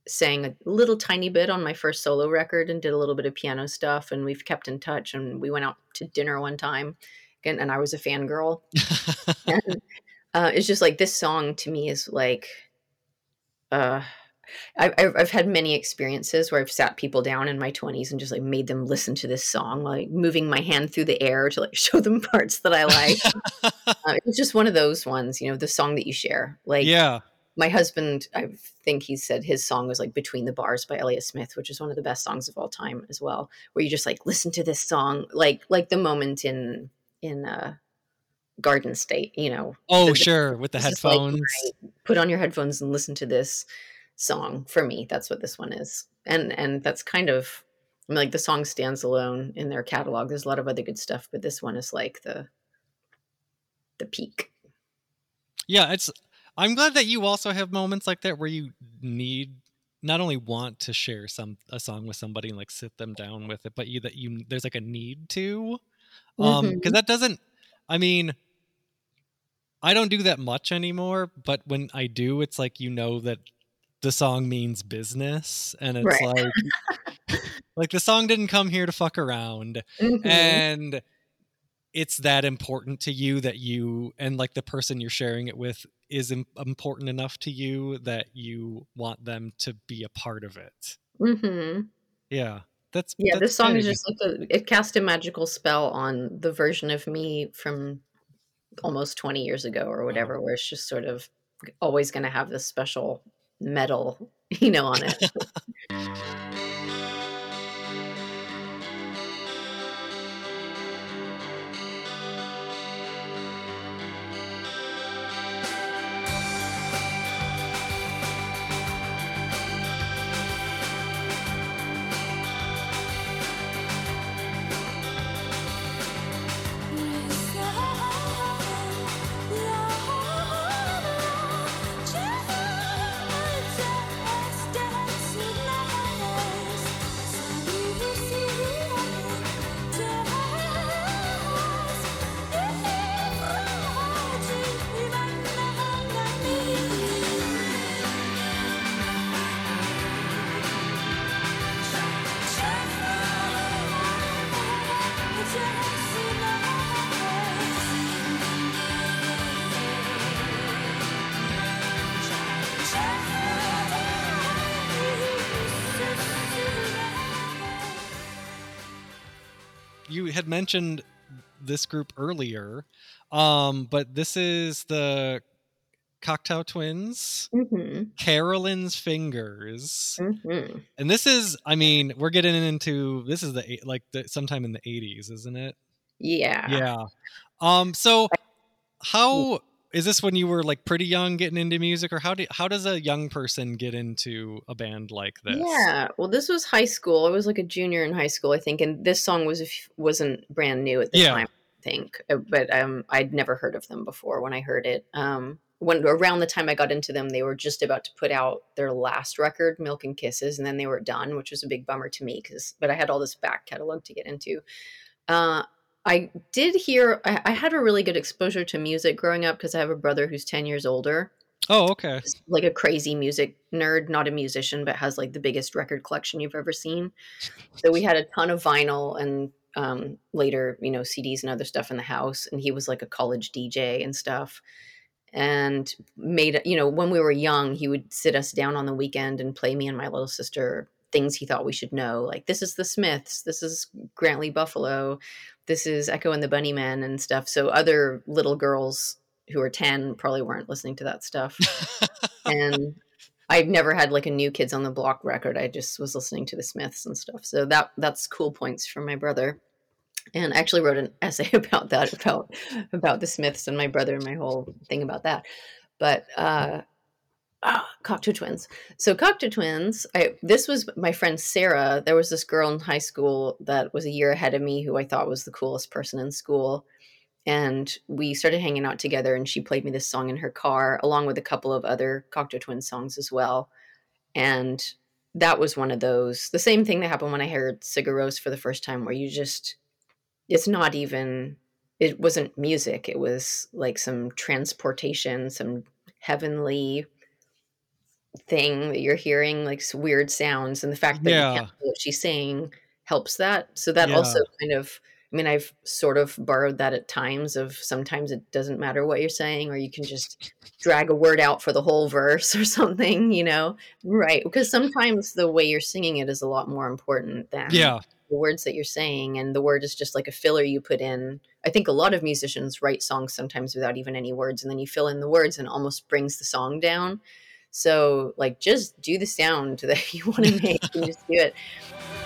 sang a little tiny bit on my first solo record and did a little bit of piano stuff and we've kept in touch and we went out to dinner one time and, and i was a fangirl. And uh, it's just like this song to me is like uh I've, I've had many experiences where I've sat people down in my 20s and just like made them listen to this song, like moving my hand through the air to like show them parts that I like. uh, it's just one of those ones, you know, the song that you share. Like yeah. my husband, I think he said his song was like Between the Bars by Elliott Smith, which is one of the best songs of all time as well, where you just like listen to this song, like like the moment in in uh Garden State, you know, Oh, the- sure. With the just like, headphones. put on your headphones and listen to this song for me that's what this one is and and that's kind of I mean, like the song stands alone in their catalog there's a lot of other good stuff but this one is like the the peak Yeah, it's. I'm glad that you also have moments like that where you need not only want to share some a song with somebody and like sit them down with it, but you that you there's like a need to, um, because that doesn't. I mean, I don't do that much anymore, but when I do, it's like you know that the song means business, and it's Right. like like the song didn't come here to fuck around Mhm. and it's that important to you that you and like the person you're sharing it with is im- important enough to you that you want them to be a part of it mm-hmm. yeah that's yeah that's this song is just like a, it cast a magical spell on the version of me from almost 20 years ago or whatever where it's just sort of always going to have this special medal you know on it had mentioned this group earlier, um, but this is the Cocteau Twins, hmm Carolyn's Fingers, hmm and this is, I mean, we're getting into this is the like the sometime in the eighties, isn't it? Yeah. Yeah. Um. So, how is this when you were like pretty young getting into music, or how do how does a young person get into a band like this? Yeah. Well, this was high school. I was like a junior in high school, I think, and this song was wasn't brand new at the Yeah. time. I think, Uh, but um, I'd never heard of them before when I heard it. Um, when around the time I got into them, they were just about to put out their last record, Milk and Kisses, and then they were done, which was a big bummer to me because. But I had all this back catalog to get into. Uh, I did hear. I, I had a really good exposure to music growing up because I have a brother who's ten years older Oh, okay. like a crazy music nerd, not a musician, but has like the biggest record collection you've ever seen. So we had a ton of vinyl and um, later, you know, CDs and other stuff in the house. And he was like a college DJ and stuff. And made, you know, when we were young, he would sit us down on the weekend and play me and my little sister things he thought we should know. Like, this is the Smiths, this is Grant Lee Buffalo, this is Echo and the Bunnymen and stuff. So other little girls who are 10 probably weren't listening to that stuff and I've never had like a new Kids on the Block record. I just was listening to the Smiths and stuff. So that that's cool points from my brother. And I actually wrote an essay about that about about the Smiths and my brother and my whole thing about that. But uh ah, Cocteau Twins. So Cocteau Twins, I this was my friend Sarah. There was this girl in high school that was a year ahead of me who I thought was the coolest person in school and we started hanging out together and she played me this song in her car along with a couple of other Cocteau Twins songs as well and that was one of those the same thing that happened when i heard Sigur Rós for the first time where you just it's not even it wasn't music it was like some transportation some heavenly thing that you're hearing like weird sounds and the fact that you can't know what she's saying helps that so that Yeah. also kind of I mean, I've sort of borrowed that at times of sometimes it doesn't matter what you're saying, or you can just drag a word out for the whole verse or something, you know? Right. Because sometimes the way you're singing it is a lot more important than Yeah. the words that you're saying. And the word is just like a filler you put in. I think a lot of musicians write songs sometimes without even any words, and then you fill in the words and almost brings the song down. So, like, just do the sound that you want to make and just do it.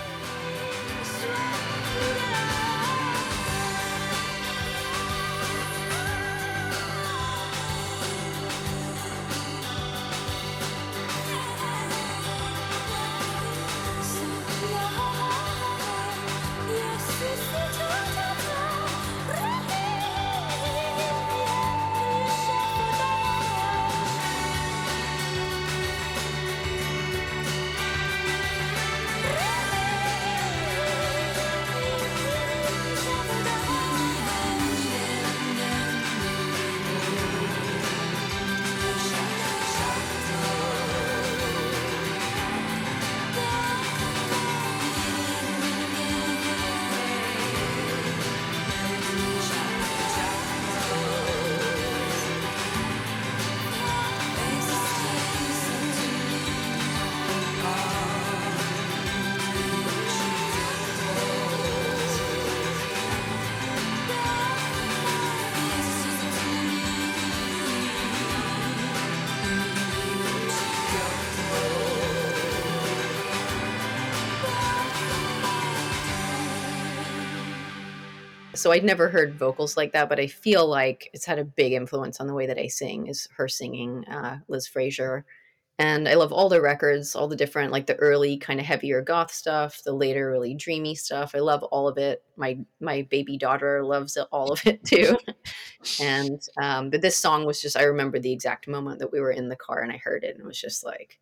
so I'd never heard vocals like that, but I feel like it's had a big influence on the way that I sing. Is her singing uh, Liz Fraser, and I love all the records, all the different like the early kind of heavier goth stuff, the later really dreamy stuff. I love all of it. My my baby daughter loves it, all of it too. and um, but this song was just I remember the exact moment that we were in the car and I heard it and it was just like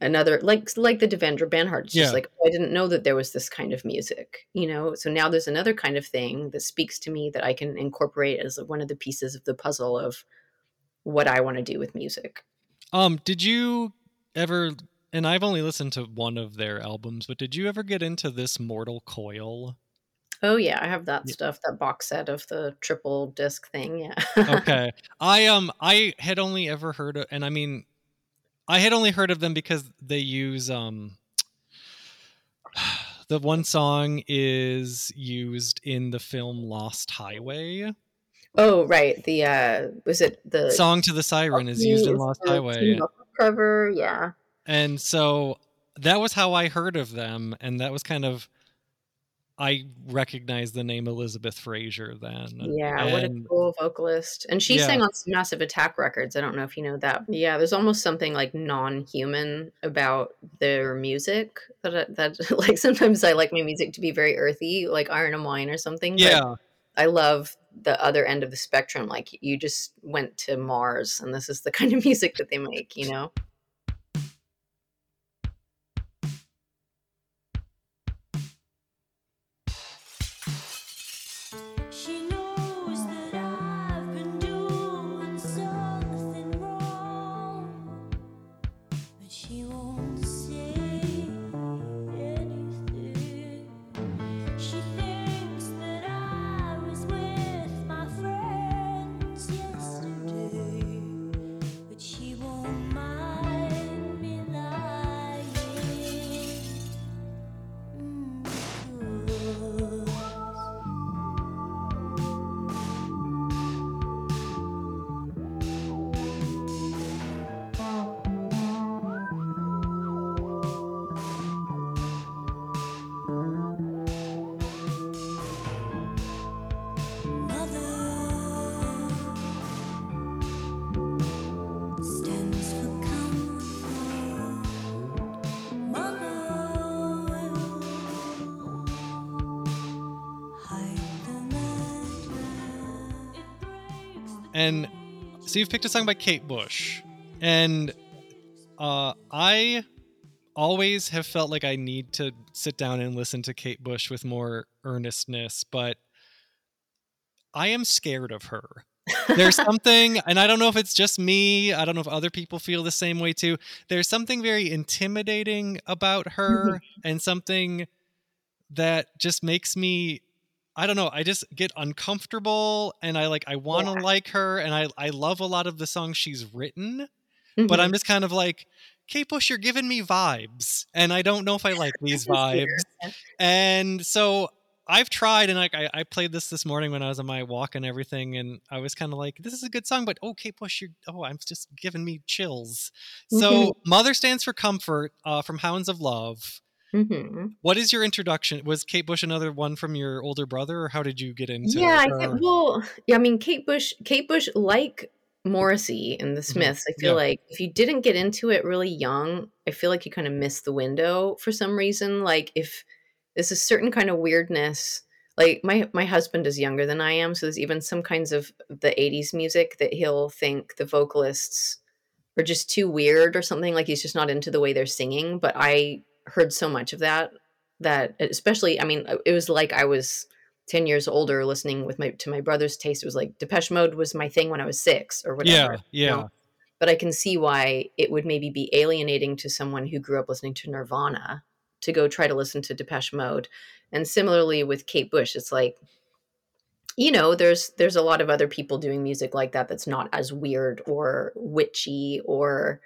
another like like the Devendra Banhart. It's just like oh, I didn't know that there was this kind of music, you know. So now there's another kind of thing that speaks to me that I can incorporate as one of the pieces of the puzzle of what I want to do with music. Um, did you ever? And I've only listened to one of their albums, but did you ever get into this Mortal Coil? Oh yeah, I have that Yeah. stuff, that box set of the triple disc thing. Yeah. Okay, I um, I had only ever heard of, and I mean, I had only heard of them because they use um, the one song is used in the film Lost Highway. Oh, right. The uh was it the Song to the Siren is used in Lost Highway. Cover? Yeah. And so that was how I heard of them. And that was kind of, I recognize the name Elizabeth Fraser then. Yeah, what a cool vocalist. And she Yeah. sang on some Massive Attack records. I don't know if you know that. Yeah, there's almost something like non-human about their music that that like sometimes I like my music to be very earthy, like Iron and Wine or something. but Yeah. I love the other end of the spectrum. Like you just went to Mars and this is the kind of music that they make, you know? And so you've picked a song by Kate Bush. And uh, I always have felt like I need to sit down and listen to Kate Bush with more earnestness, but I am scared of her. There's something, and I don't know if it's just me, I don't know if other people feel the same way too. There's something very intimidating about her and something that just makes me I don't know, I just get uncomfortable and I like I want to Yeah. like her and I I love a lot of the songs she's written, but I'm just kind of like Kate Bush, you're giving me vibes, and I don't know if I like these vibes. And so I've tried, and like I, I played this this morning when I was on my walk and everything, and I was kind of like, "This is a good song," but oh, Kate Bush, you're oh, I'm just giving me chills. So Mother stands for comfort uh, from Hounds of Love. Mhm. What is your introduction? Was Kate Bush another one from your older brother, or how did you get into? Yeah, I think, well, yeah, I mean, Kate Bush, Kate Bush, like Morrissey and the Smiths, I feel Mm-hmm. Yeah. like if you didn't get into it really young, I feel like you kind of missed the window for some reason. Like if there's a certain kind of weirdness, like my my husband is younger than I am, so there's even some kinds of the '80s music that he'll think the vocalists are just too weird or something. Like he's just not into the way they're singing. But I heard so much of that that, especially, I mean, it was like I was 10 years older listening with my to my brother's taste. It was like depeche mode was my thing when i was six or whatever yeah, you yeah, know? but i can see why it would maybe be alienating to someone who grew up listening to nirvana to go try to listen to depeche mode. And similarly with kate bush it's like you know there's there's a lot of other people doing music like that that's not as weird or witchy or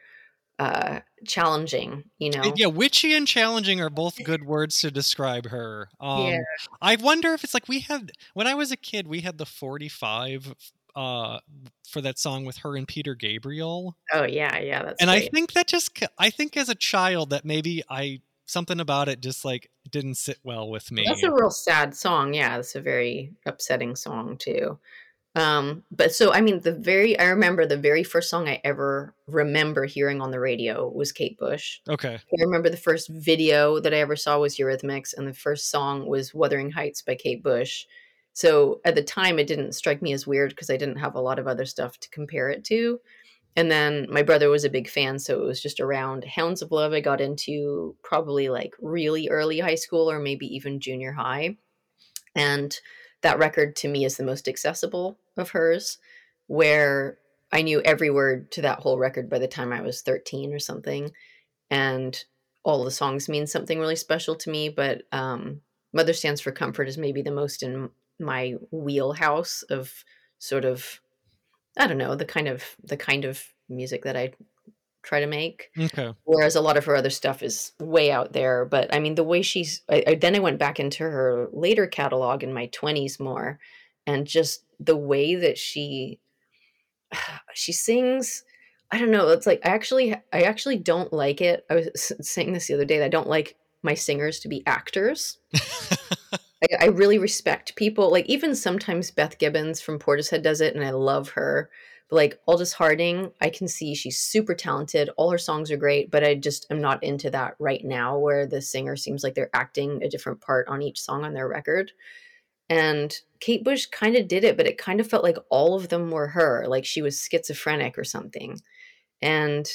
uh challenging you know Uh, yeah. Witchy and challenging are both good words to describe her. Um, Yeah. I wonder if it's like we had when I was a kid, we had the 45 uh, for that song with her and Peter Gabriel. oh yeah yeah that's and I think that just I think as a child that maybe I something about it just like didn't sit well with me. That's a real sad song. Yeah, that's a very upsetting song too. Um, but so I mean, the very I remember the very first song I ever remember hearing on the radio was Kate Bush. okay. I remember the first video that I ever saw was Eurythmics, and the first song was Wuthering Heights by Kate Bush. So at the time, it didn't strike me as weird because I didn't have a lot of other stuff to compare it to. And then my brother was a big fan, so it was just around Hounds of Love. I got into probably like really early high school or maybe even junior high. And that record to me is the most accessible of hers, where I knew every word to that whole record by the time I was 13 or something. And all the songs mean something really special to me. But um, Mother Stands for Comfort is maybe the most in my wheelhouse of sort of, I don't know, the kind of the kind of music that I try to make Okay. whereas a lot of her other stuff is way out there but i mean the way she's I, I then i went back into her later catalog in my 20s more and just the way that she she sings i don't know it's like i actually i actually don't like it i was saying this the other day that i don't like my singers to be actors. I, I really respect people like even sometimes beth gibbons from portishead does it and i love her but like aldous harding i can see she's super talented all her songs are great but i just am not into that right now where the singer seems like they're acting a different part on each song on their record and kate bush kind of did it but it kind of felt like all of them were her like she was schizophrenic or something. And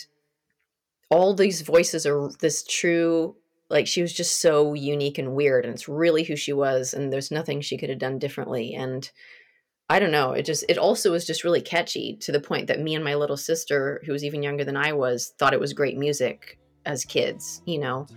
all these voices are this true like she was just so unique and weird and it's really who she was and there's nothing she could have done differently and i don't know it just it also was just really catchy to the point that me and my little sister who was even younger than i was thought it was great music as kids you know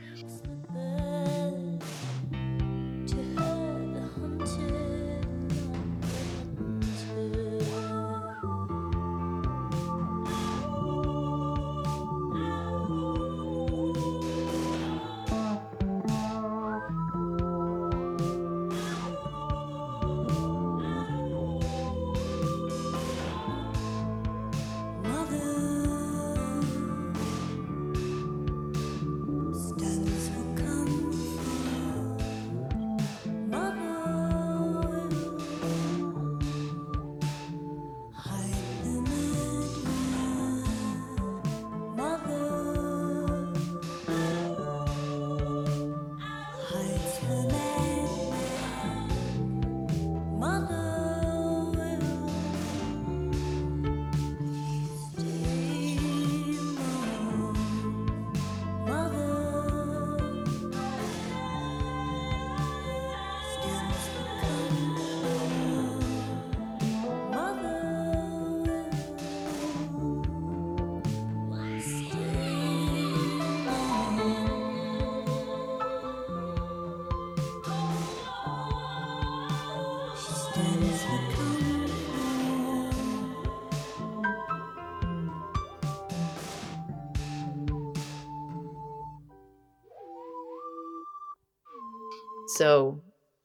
so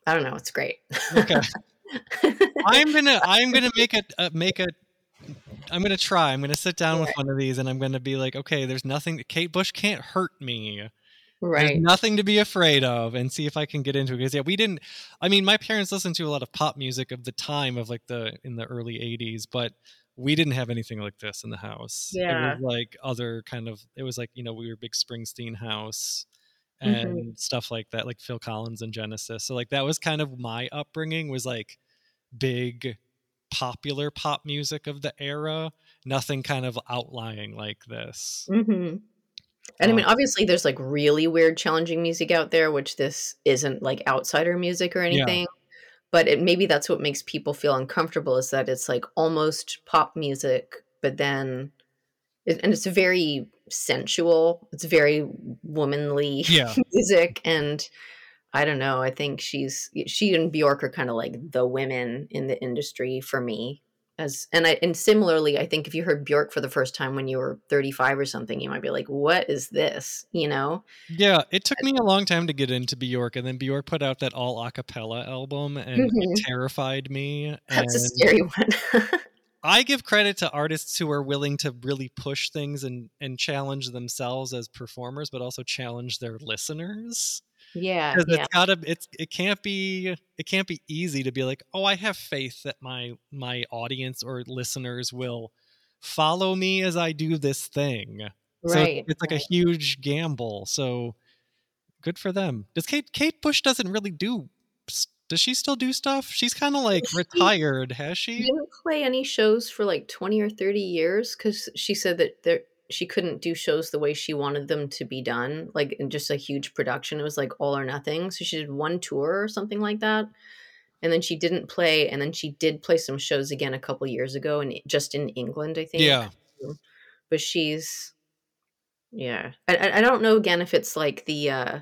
i don't know it's great Okay. I'm gonna I'm gonna make a uh, make a I'm gonna try. I'm gonna sit down with one of these and I'm gonna be like, okay, there's nothing. Kate Bush can't hurt me. Right. There's nothing to be afraid of, and see if I can get into it. Because yeah, we didn't. I mean, my parents listened to a lot of pop music of the time of like the in the early '80s, but we didn't have anything like this in the house. Yeah. it was like other kind of. It was like you know we were big Springsteen house Mhm. and stuff like that, like Phil Collins and Genesis. So like that was kind of my upbringing was like big popular pop music of the era. Nothing kind of outlying like this. hmm And I mean, Um, obviously, there's like really weird, challenging music out there, which this isn't like outsider music or Yeah. anything. But it, maybe that's what makes people feel uncomfortable is that it's like almost pop music, but then, it, and it's a very sensual. It's very womanly Yeah. music, and I don't know. I think she's she and Bjork are kind of like the women in the industry for me. As and I and similarly, I think if you heard Bjork for the first time when you were 35 or something, you might be like, "What is this?" You know? Yeah, it took me a long time to get into Bjork, and then Bjork put out that all a cappella album, and Mhm. it terrified me. That's a scary one. I give credit to artists who are willing to really push things and and challenge themselves as performers, but also challenge their listeners. yeah, Because yeah, it's gotta, it's it can't be it can't be easy to be like, oh, I have faith that my my audience or listeners will follow me as I do this thing. Right. it's, it's like a huge gamble. So good for them. Does Kate Kate Bush doesn't really do? Does she still do stuff? She's kind of like retired, has She she? didn't play any shows for like 20 or 30 years because she said that there she couldn't do shows the way she wanted them to be done, like in just a huge production. It was like all or nothing. So she did one tour or something like that. And then she didn't play, and then she did play some shows again a couple years ago, and just in England, I think. Yeah. But she's, yeah, I, I I don't know again if it's like the uh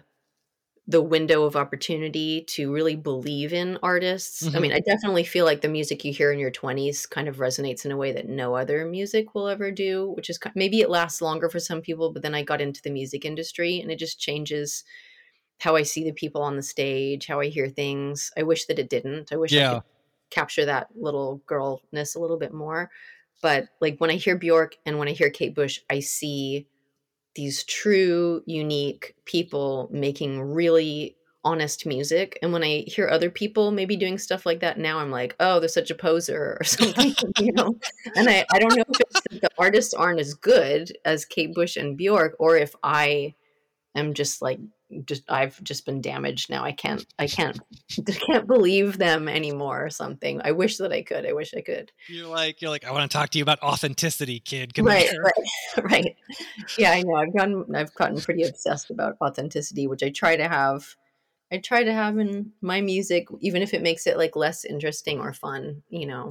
the window of opportunity to really believe in artists. I Mhm. mean, I definitely feel like the music you hear in your 20s kind of resonates in a way that no other music will ever do, which is maybe it lasts longer for some people, but then I got into the music industry and it just changes how I see the people on the stage, how I hear things. I wish that it didn't. I wish I could capture that little girlness a little bit more. But like when I hear Bjork and when I hear Kate Bush, I see these true, unique people making really honest music. And when I hear other people maybe doing stuff like that now, I'm like, oh, they're such a poser or something, you know? And I, I don't know if it's that the artists aren't as good as Kate Bush and Bjork, or if I am just like just I've just been damaged now. I can't I can't can't believe them anymore or something. I wish that I could. I wish I could. You're like, you're like, I want to talk to you about authenticity, kid. Come right, here. right, right. Yeah, I know. I've gotten I've gotten pretty obsessed about authenticity, which I try to have I try to have in my music, even if it makes it like less interesting or fun, you know.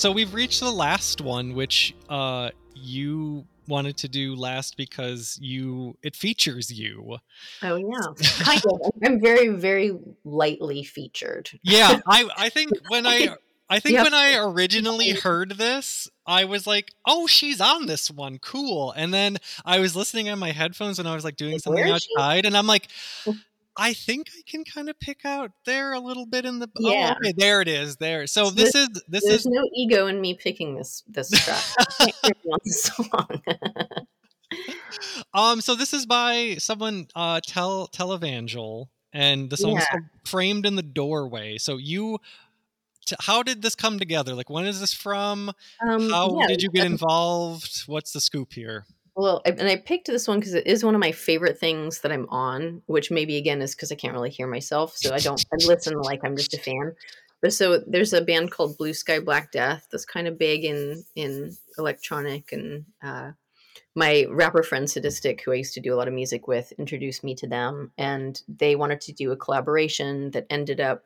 So we've reached the last one, which uh, you wanted to do last because you it features you. Oh yeah. Kind of. I'm very, very lightly featured. Yeah, I I think when I I think Yep. when I originally heard this, I was like, "Oh, she's on this one, cool." And then I was listening on my headphones and I was like doing something outside, and I'm like, I think I can kind of pick out there a little bit in the. Yeah. Oh, okay, there it is. There. So So this is this There's is no ego in me picking this this track. I can't hear one song. um. So this is by someone uh tell televangel, and the song is Yeah. framed in the doorway. So you. T- how did this come together? Like, when is this from? um, How yeah, did you get involved? What's the scoop here? Well, I, and I picked this one because it is one of my favorite things that I'm on, which maybe again is because I can't really hear myself, so I don't I listen like I'm just a fan. But so there's a band called Blue Sky Black Death that's kind of big in in electronic, and uh, my rapper friend Sadistik, who I used to do a lot of music with, introduced me to them, and they wanted to do a collaboration that ended up.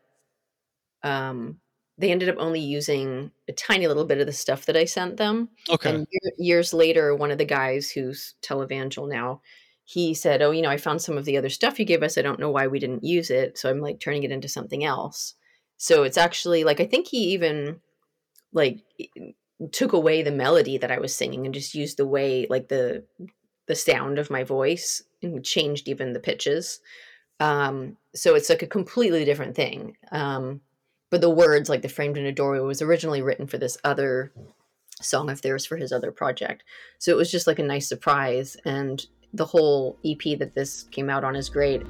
Um, they ended up only using a tiny little bit of the stuff that I sent them, Okay. and year, years later, one of the guys who's televangel now, he said, "Oh, you know, I found some of the other stuff you gave us. I don't know why we didn't use it, so I'm like turning it into something else." So it's actually like I think he even like took away the melody that I was singing and just used the way like the the sound of my voice and changed even the pitches. Um, so it's like a completely different thing. Um, but the words, like the framed in a doorway, was originally written for this other song of theirs for his other project. So it was just like a nice surprise. And the whole EP that this came out on is great.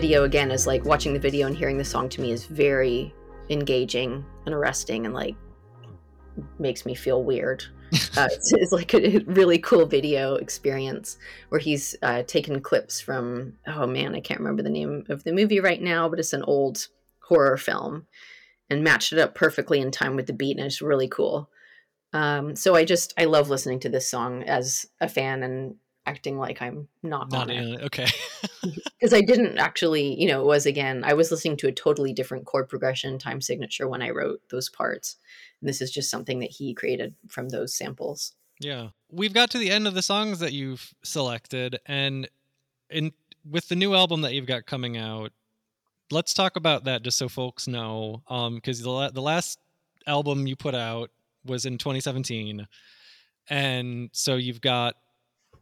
Video again is like watching the video and hearing the song to me is very engaging and arresting and like makes me feel weird. uh, it's, it's like a really cool video experience where he's uh, taken clips from oh man I can't remember the name of the movie right now but it's an old horror film and matched it up perfectly in time with the beat and it's really cool. Um, so I just I love listening to this song as a fan and acting like I'm not, Not on it it. Okay. because I didn't actually, you know, it was again, I was listening to a totally different chord progression time signature when I wrote those parts. And this is just something that he created from those samples. Yeah. We've got to the end of the songs that you've selected and in with the new album that you've got coming out, let's talk about that just so folks know um cuz the la- the last album you put out was in 2017 and so you've got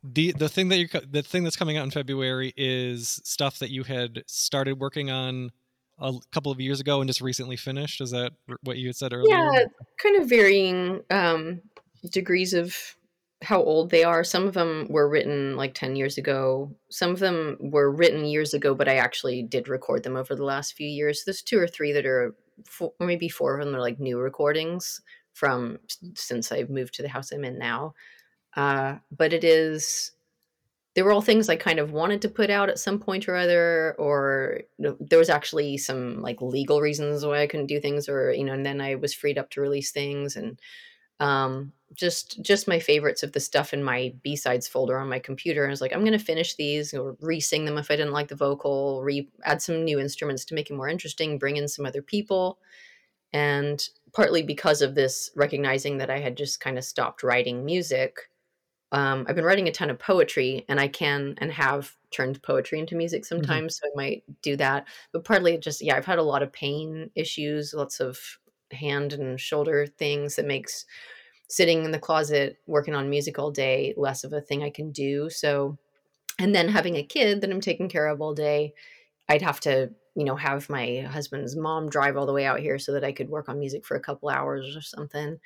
the the thing that you the thing that's coming out in February is stuff that you had started working on a couple of years ago and just recently finished is that what you had said earlier Yeah, kind of varying um, degrees of how old they are. Some of them were written like 10 years ago. Some of them were written years ago, but I actually did record them over the last few years. There's two or three that are, four, or maybe four of them are like new recordings from since I've moved to the house I'm in now. Uh, but it is, they were all things I kind of wanted to put out at some point or other, or you know, there was actually some like legal reasons why I couldn't do things, or you know, and then I was freed up to release things, and um, just just my favorites of the stuff in my B sides folder on my computer. And I was like, I'm gonna finish these or re-sing them if I didn't like the vocal, re add some new instruments to make it more interesting, bring in some other people, and partly because of this, recognizing that I had just kind of stopped writing music um, I've been writing a ton of poetry, and I can and have turned poetry into music sometimes. So I might do that, but partly it just yeah, I've had a lot of pain issues, lots of hand and shoulder things that makes sitting in the closet working on music all day less of a thing I can do. So, and then having a kid that I'm taking care of all day, I'd have to you know have my husband's mom drive all the way out here so that I could work on music for a couple hours or something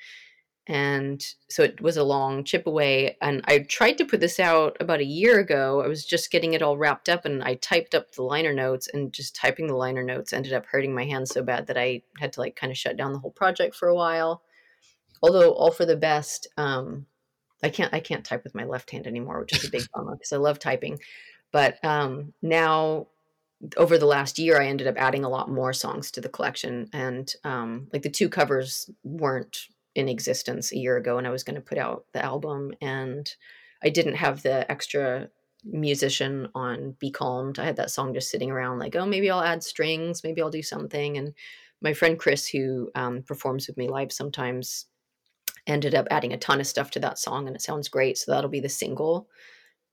and so it was a long chip away and i tried to put this out about a year ago i was just getting it all wrapped up and i typed up the liner notes and just typing the liner notes ended up hurting my hands so bad that i had to like kind of shut down the whole project for a while although all for the best um i can't i can't type with my left hand anymore which is a big bummer because i love typing but um now over the last year i ended up adding a lot more songs to the collection and um like the two covers weren't in existence a year ago and I was going to put out the album and I didn't have the extra musician on Be Calmed. I had that song just sitting around like, oh, maybe I'll add strings, maybe I'll do something. And my friend Chris, who um, performs with me live sometimes, ended up adding a ton of stuff to that song and it sounds great. So that'll be the single.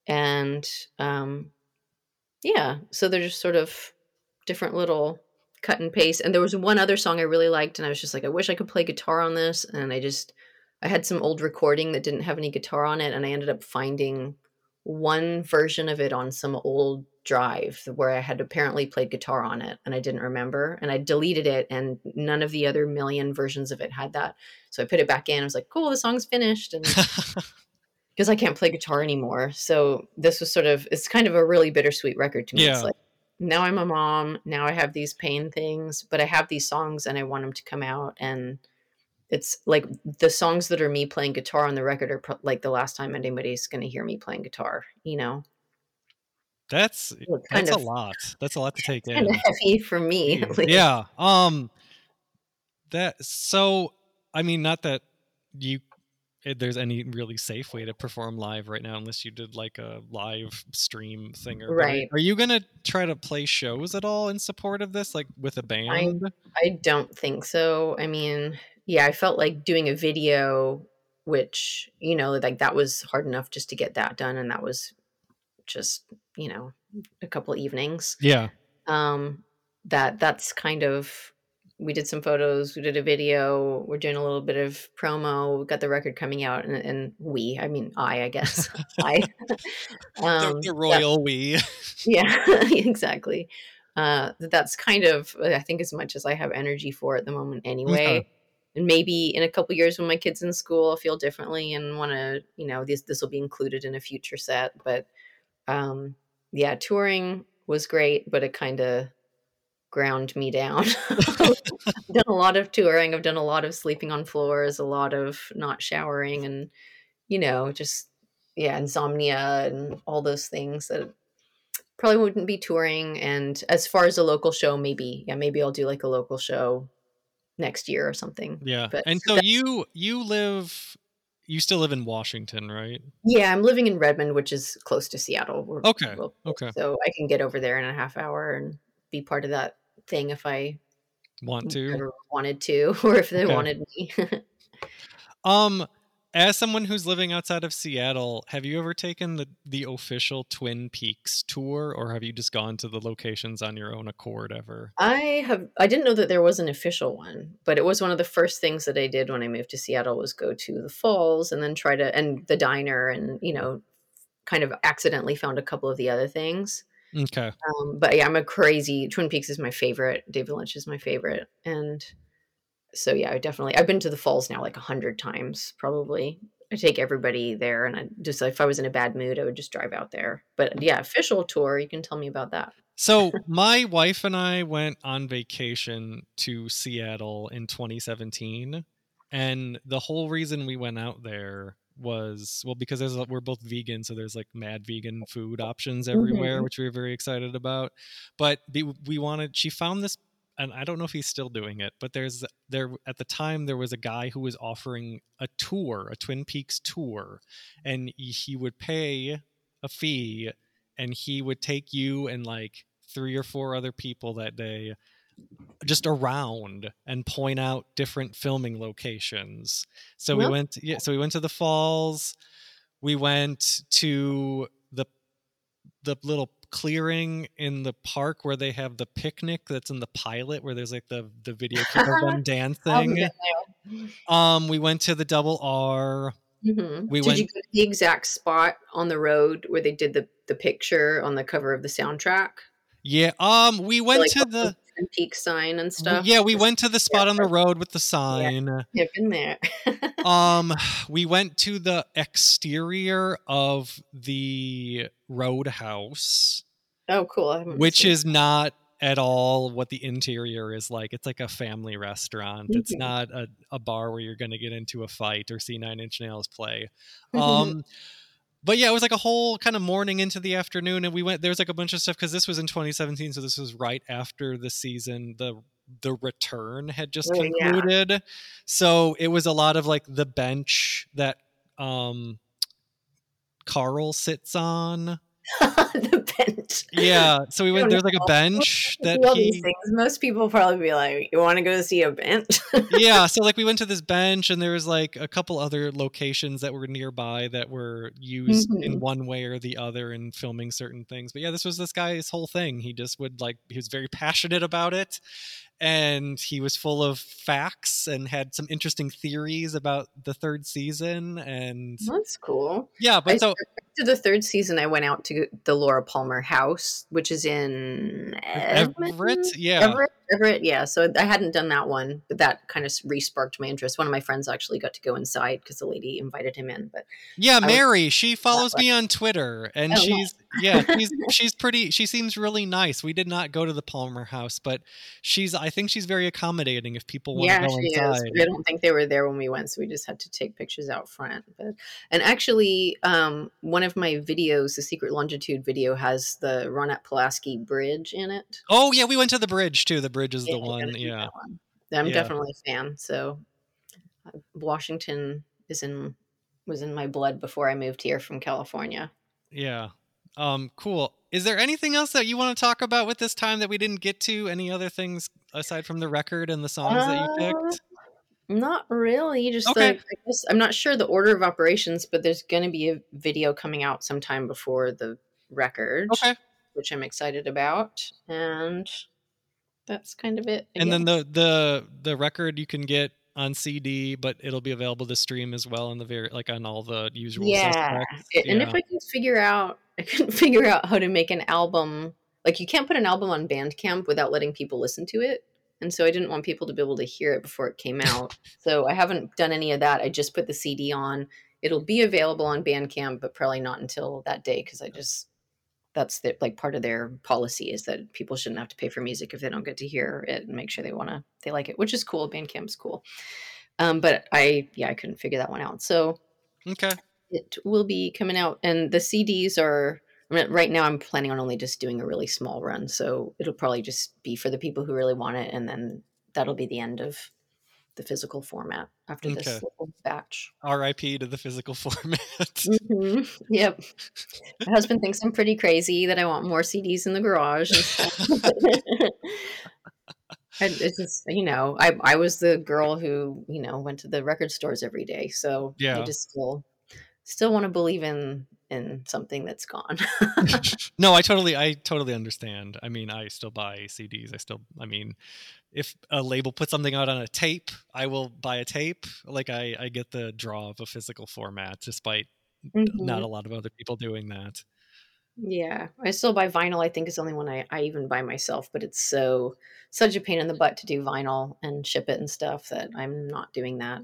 And um, yeah, so they're just sort of different little cut and paste. And there was one other song I really liked, and I was just like, I wish I could play guitar on this. And I just, I had some old recording that didn't have any guitar on it, and I ended up finding one version of it on some old drive where I had apparently played guitar on it, and I didn't remember. And I deleted it, and none of the other million versions of it had that. So I put it back in. I was like, cool, the song's finished. And because I can't play guitar anymore. So this was sort of it's kind of a really bittersweet record to me. Yeah. It's like now I'm a mom, now I have these pain things, but I have these songs and I want them to come out and it's like the songs that are me playing guitar on the record are pro- like the last time anybody's going to hear me playing guitar, you know. that's So kind that's of a lot that's a lot to take kind in of heavy for me. yeah um that so i mean not that you there's any really safe way to perform live right now unless you did like a live stream thing or Right. are you gonna try to play shows at all in support of this like with a band I don't think so. I mean, yeah, I felt like doing a video, which, you know, like that was hard enough just to get that done. And that was just, you know, a couple evenings. yeah Um, that that's kind of, we did some photos, we did a video, we're doing a little bit of promo, we got the record coming out, and, and we, I mean, I, I guess, I, the, um, the that- royal we. Yeah exactly. Uh that's kind of uh, i think as much as i have energy for at the moment anyway. And maybe in a couple years when my kids in school i'll feel differently and want to you know this this will be included in a future set but um yeah touring was great, but it kind of ground me down. I've done a lot of touring. I've done a lot of sleeping on floors, a lot of not showering, and you know, just yeah, insomnia and all those things that probably wouldn't be touring. And as far as a local show, maybe yeah, maybe I'll do like a local show next year or something. Yeah. But and so you you live you still live in Washington, right? Yeah, I'm living in Redmond, which is close to Seattle. We're Okay, close, okay. So I can get over there in a half hour and be part of that thing if I Want to? wanted to, or if they Okay. wanted me. Um as someone who's living outside of Seattle, have you ever taken the the official Twin Peaks tour or have you just gone to the locations on your own accord ever? I have. I didn't know that there was an official one, but it was one of the first things that I did when I moved to Seattle was go to the falls and then try to and the diner and you know, kind of accidentally found a couple of the other things. Okay. Um, but yeah, I'm a crazy. Twin Peaks is my favorite. David Lynch is my favorite, and so yeah, I definitely. I've been to the falls now like a hundred times, probably. I take everybody there, and I just if I was in a bad mood, I would just drive out there. But yeah, official tour. You can tell me about that. So my wife and I went on vacation to Seattle in 2017, and the whole reason we went out there was well because there's a, we're both vegan, so there's like mad vegan food options everywhere, Mhm. which we were very excited about. But be, we wanted. She found this, and I don't know if he's still doing it, but there's there at the time there was a guy who was offering a tour, a Twin Peaks tour, and he would pay a fee and he would take you and like three or four other people that day just around and point out different filming locations. So we went yeah, so we went to the falls. We went to the the little clearing in the park where they have the picnic that's in the pilot where there's like the the video clip of them dancing. Um we went to the double R. Mhm. We did went- you go to the exact spot on the road where they did the the picture on the cover of the soundtrack? Yeah, um we went like to the Twin Peaks sign and stuff. Yeah, we went to the spot on the road with the sign. I've been there. um we went to the exterior of the roadhouse oh, cool. Which is not at all what the interior is like it's like a family restaurant it's Mhm. not a, a bar where you're going to get into a fight or see nine inch nails play Mhm. um but yeah it was like a whole kind of morning into the afternoon and we went there was like a bunch of stuff because this was in 2017 so this was right after the season the the return had just Oh, yeah. concluded so it was a lot of like the bench that um carl sits on the bench. yeah so we went there's like a bench that all these things. Most people probably be like, "You want to go see a bench?" yeah so like we went to this bench and there was like a couple other locations that were nearby that were used in Mhm. one way or the other in filming certain things but yeah this was this guy's whole thing he just would like he was very passionate about it and he was full of facts and had some interesting theories about the third season and That's cool. yeah but I- so To the third season, I went out to the Laura Palmer house, which is in Edmonton? everett yeah Everett, Everett, yeah. So I hadn't done that one, but that kind of re-sparked my interest. One of my friends actually got to go inside because the lady invited him in. But Yeah, was- Mary. She follows me on Twitter, and Oh, she's yeah, she's she's pretty. She seems really nice. We did not go to the Palmer house, but she's. I think she's very accommodating if people want yeah, to go she inside. is. I don't think they were there when we went, so we just had to take pictures out front. But and actually, um, one of my videos, the Secret Longitude video, has the Ronette Pulaski Bridge in it. Oh yeah, we went to the bridge too. The bridge is Yeah, the one. Yeah, one. I'm Yeah. definitely a fan. So uh, Washington is in was in my blood before I moved here from California. yeah. Um, cool. Is there anything else that you want to talk about with this time that we didn't get to? Any other things aside from the record and the songs that you Uh, picked? Not really. Just Okay. like I guess I'm not sure the order of operations, but there's going to be a video coming out sometime before the record, Okay. which I'm excited about, and that's kind of it. And then the the the record you can get on CD, but it'll be available to stream as well in the very like on all the usual yeah, suspects. And Yeah. if I can figure out, I couldn't figure out how to make an album. Like you can't put an album on Bandcamp without letting people listen to it. And so I didn't want people to be able to hear it before it came out. so I haven't done any of that. I just put the CD on. It'll be available on Bandcamp, but probably not until that day because I just that's the, like part of their policy is that people shouldn't have to pay for music if they don't get to hear it and make sure they want to they like it, which is cool. Bandcamp's cool. Um, but I yeah I couldn't figure that one out. So Okay. It will be coming out, and the CDs are I mean, right now. I'm planning on only just doing a really small run, so it'll probably just be for the people who really want it, and then that'll be the end of the physical format after Okay. this batch. R.I.P. to the physical format. Mhm. Yep. My husband thinks I'm pretty crazy that I want more CDs in the garage. And it's just, you know, I I was the girl who you know went to the record stores every day, so Yeah. I just still still want to believe in in something that's gone. no, I totally, I totally understand. I mean, I still buy CDs. I still, I mean, if a label puts something out on a tape, I will buy a tape. Like I, I get the draw of a physical format, despite not Mhm. a lot of other people doing that. Yeah, I still buy vinyl. I think is the only one I, I even buy myself, but it's so such a pain in the butt to do vinyl and ship it and stuff that I'm not doing that.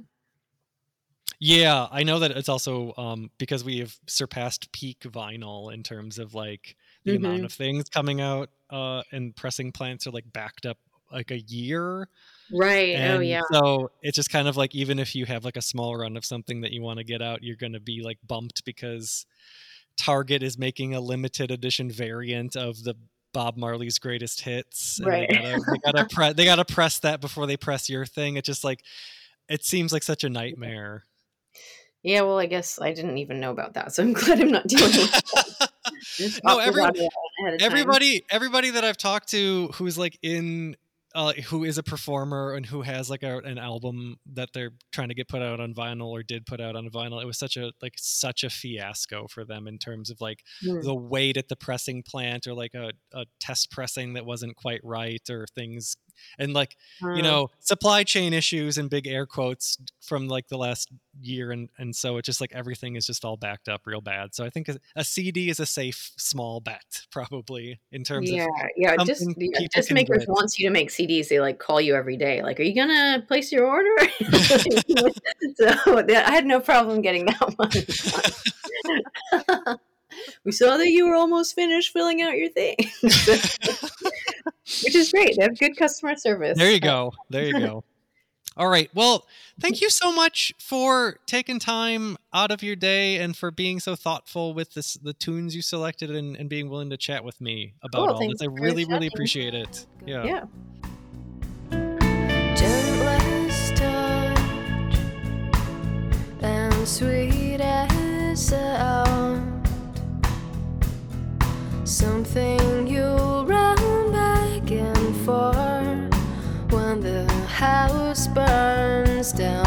Yeah, I know that it's also um, because we have surpassed peak vinyl in terms of like the amount Mhm. of things coming out, uh, and pressing plants are like backed up like a year. Right. oh yeah. so it's just kind of like even if you have like a small run of something that you want to get out, you're going to be like bumped because Target is making a limited edition variant of the Bob Marley's greatest hits. Right. They gotta, they gotta, pre- they gotta press that before they press your thing. It just like it seems like such a nightmare. Yeah, well, I guess I didn't even know about that, so I'm glad I'm not dealing with that. No, every- out of that ahead of time. everybody everybody that i've talked to who's like in uh, who is a performer and who has like a, an album that they're trying to get put out on vinyl or did put out on vinyl it was such a like such a fiasco for them in terms of like Hmm. the weight at the pressing plant or like a, a test pressing that wasn't quite right or things and like you Uh, know supply chain issues and big air quotes from like the last year and and so it's just like everything is just all backed up real bad so i think a, a cd is a safe small bet probably in terms yeah, of yeah. Just yeah, Disc Makers get. wants you to make CDs. They like call you every day. Like, are you gonna place your order? so yeah, I had no problem getting that one. We saw that you were almost finished filling out your thing, which is great. They have good customer service. there you go there you go all right well thank you so much for taking time out of your day and for being so thoughtful with this the tunes you selected and, and being willing to chat with me about Cool, all this i really really chatting. appreciate it yeah Yeah. gentlest touch and sweetest sound. Something you run back and forth when the house burns down.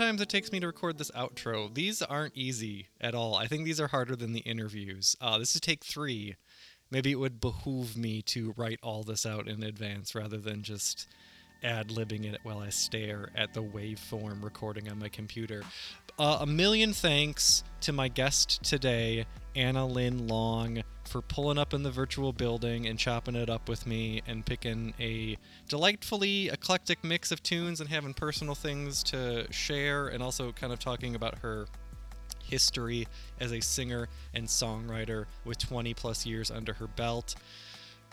Times it takes me to record this outro. These aren't easy at all. I think these are harder than the interviews. Uh, this is take three. Maybe it would behoove me to write all this out in advance rather than just ad libbing it while I stare at the waveform recording on my computer. Uh, a million thanks to my guest today, Anna-Lynne Long, for pulling up in the virtual building and chopping it up with me and picking a delightfully eclectic mix of tunes and having personal things to share and also kind of talking about her history as a singer and songwriter with 20 plus years under her belt.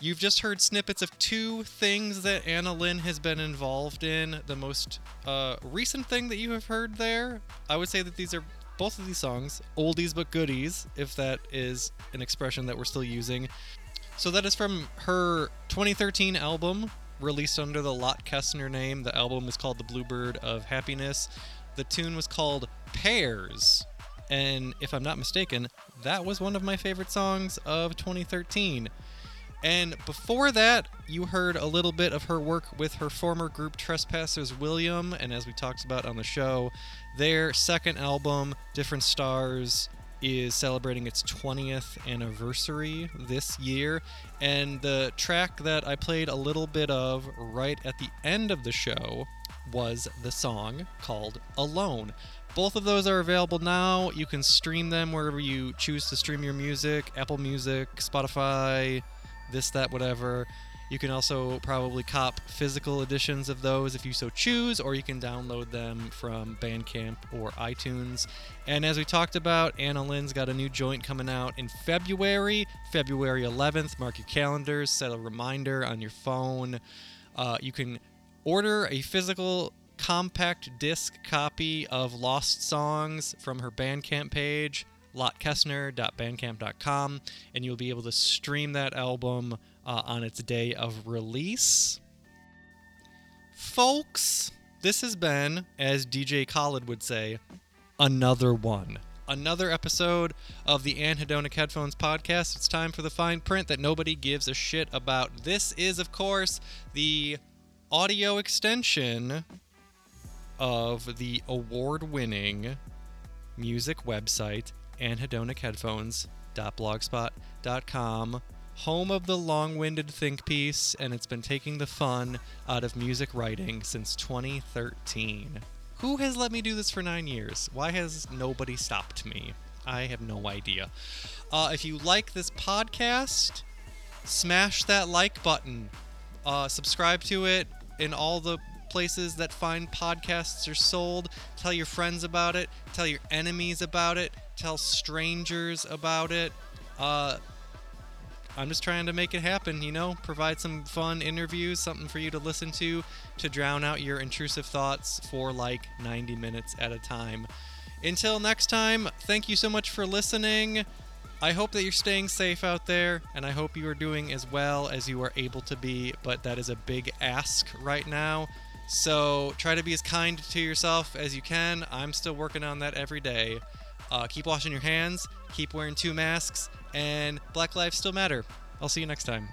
You've just heard snippets of two things that Anna-Lynne has been involved in. The most uh, recent thing that you have heard there, I would say that these are both of these songs oldies but goodies, if that is an expression that we're still using. So that is from her 2013 album, released under the Lotte Kestner name. The album is called The Bluebird of Happiness. The tune was called Pears. And if I'm not mistaken, that was one of my favorite songs of 2013. And before that, you heard a little bit of her work with her former group Trespassers William, and as we talked about on the show, their second album, Different Stars, is celebrating its 20th anniversary this year. And the track that I played a little bit of right at the end of the show was the song called Alone. Both of those are available now. You can stream them wherever you choose to stream your music Apple Music, Spotify, this, that, whatever. You can also probably cop physical editions of those if you so choose, or you can download them from Bandcamp or iTunes. And as we talked about, Anna-Lynne's got a new joint coming out in February, February 11th. Mark your calendars, set a reminder on your phone. Uh, you can order a physical compact disc copy of Lost Songs from her Bandcamp page lottekestner.bandcamp.com, and you'll be able to stream that album uh, on its day of release. Folks, this has been, as DJ Khaled would say, another one. Another episode of the Anhedonic Headphones podcast. It's time for the fine print that nobody gives a shit about. This is, of course, the audio extension of the award winning music website anhedonicheadphones.blogspot.com home of the long-winded think piece and it's been taking the fun out of music writing since 2013 who has let me do this for nine years? Why has nobody stopped me? I have no idea. Uh, if you like this podcast smash that like button. Uh, subscribe to it in all the places that fine podcasts are sold. Tell your friends about it. Tell your enemies about it. Tell strangers about it. Uh, I'm just trying to make it happen, you know, provide some fun interviews, something for you to listen to to drown out your intrusive thoughts for like 90 minutes at a time. Until next time, thank you so much for listening. I hope that you're staying safe out there, and I hope you are doing as well as you are able to be, but that is a big ask right now. So try to be as kind to yourself as you can. I'm still working on that every day. Uh, keep washing your hands, keep wearing two masks, and Black Lives Still Matter. I'll see you next time.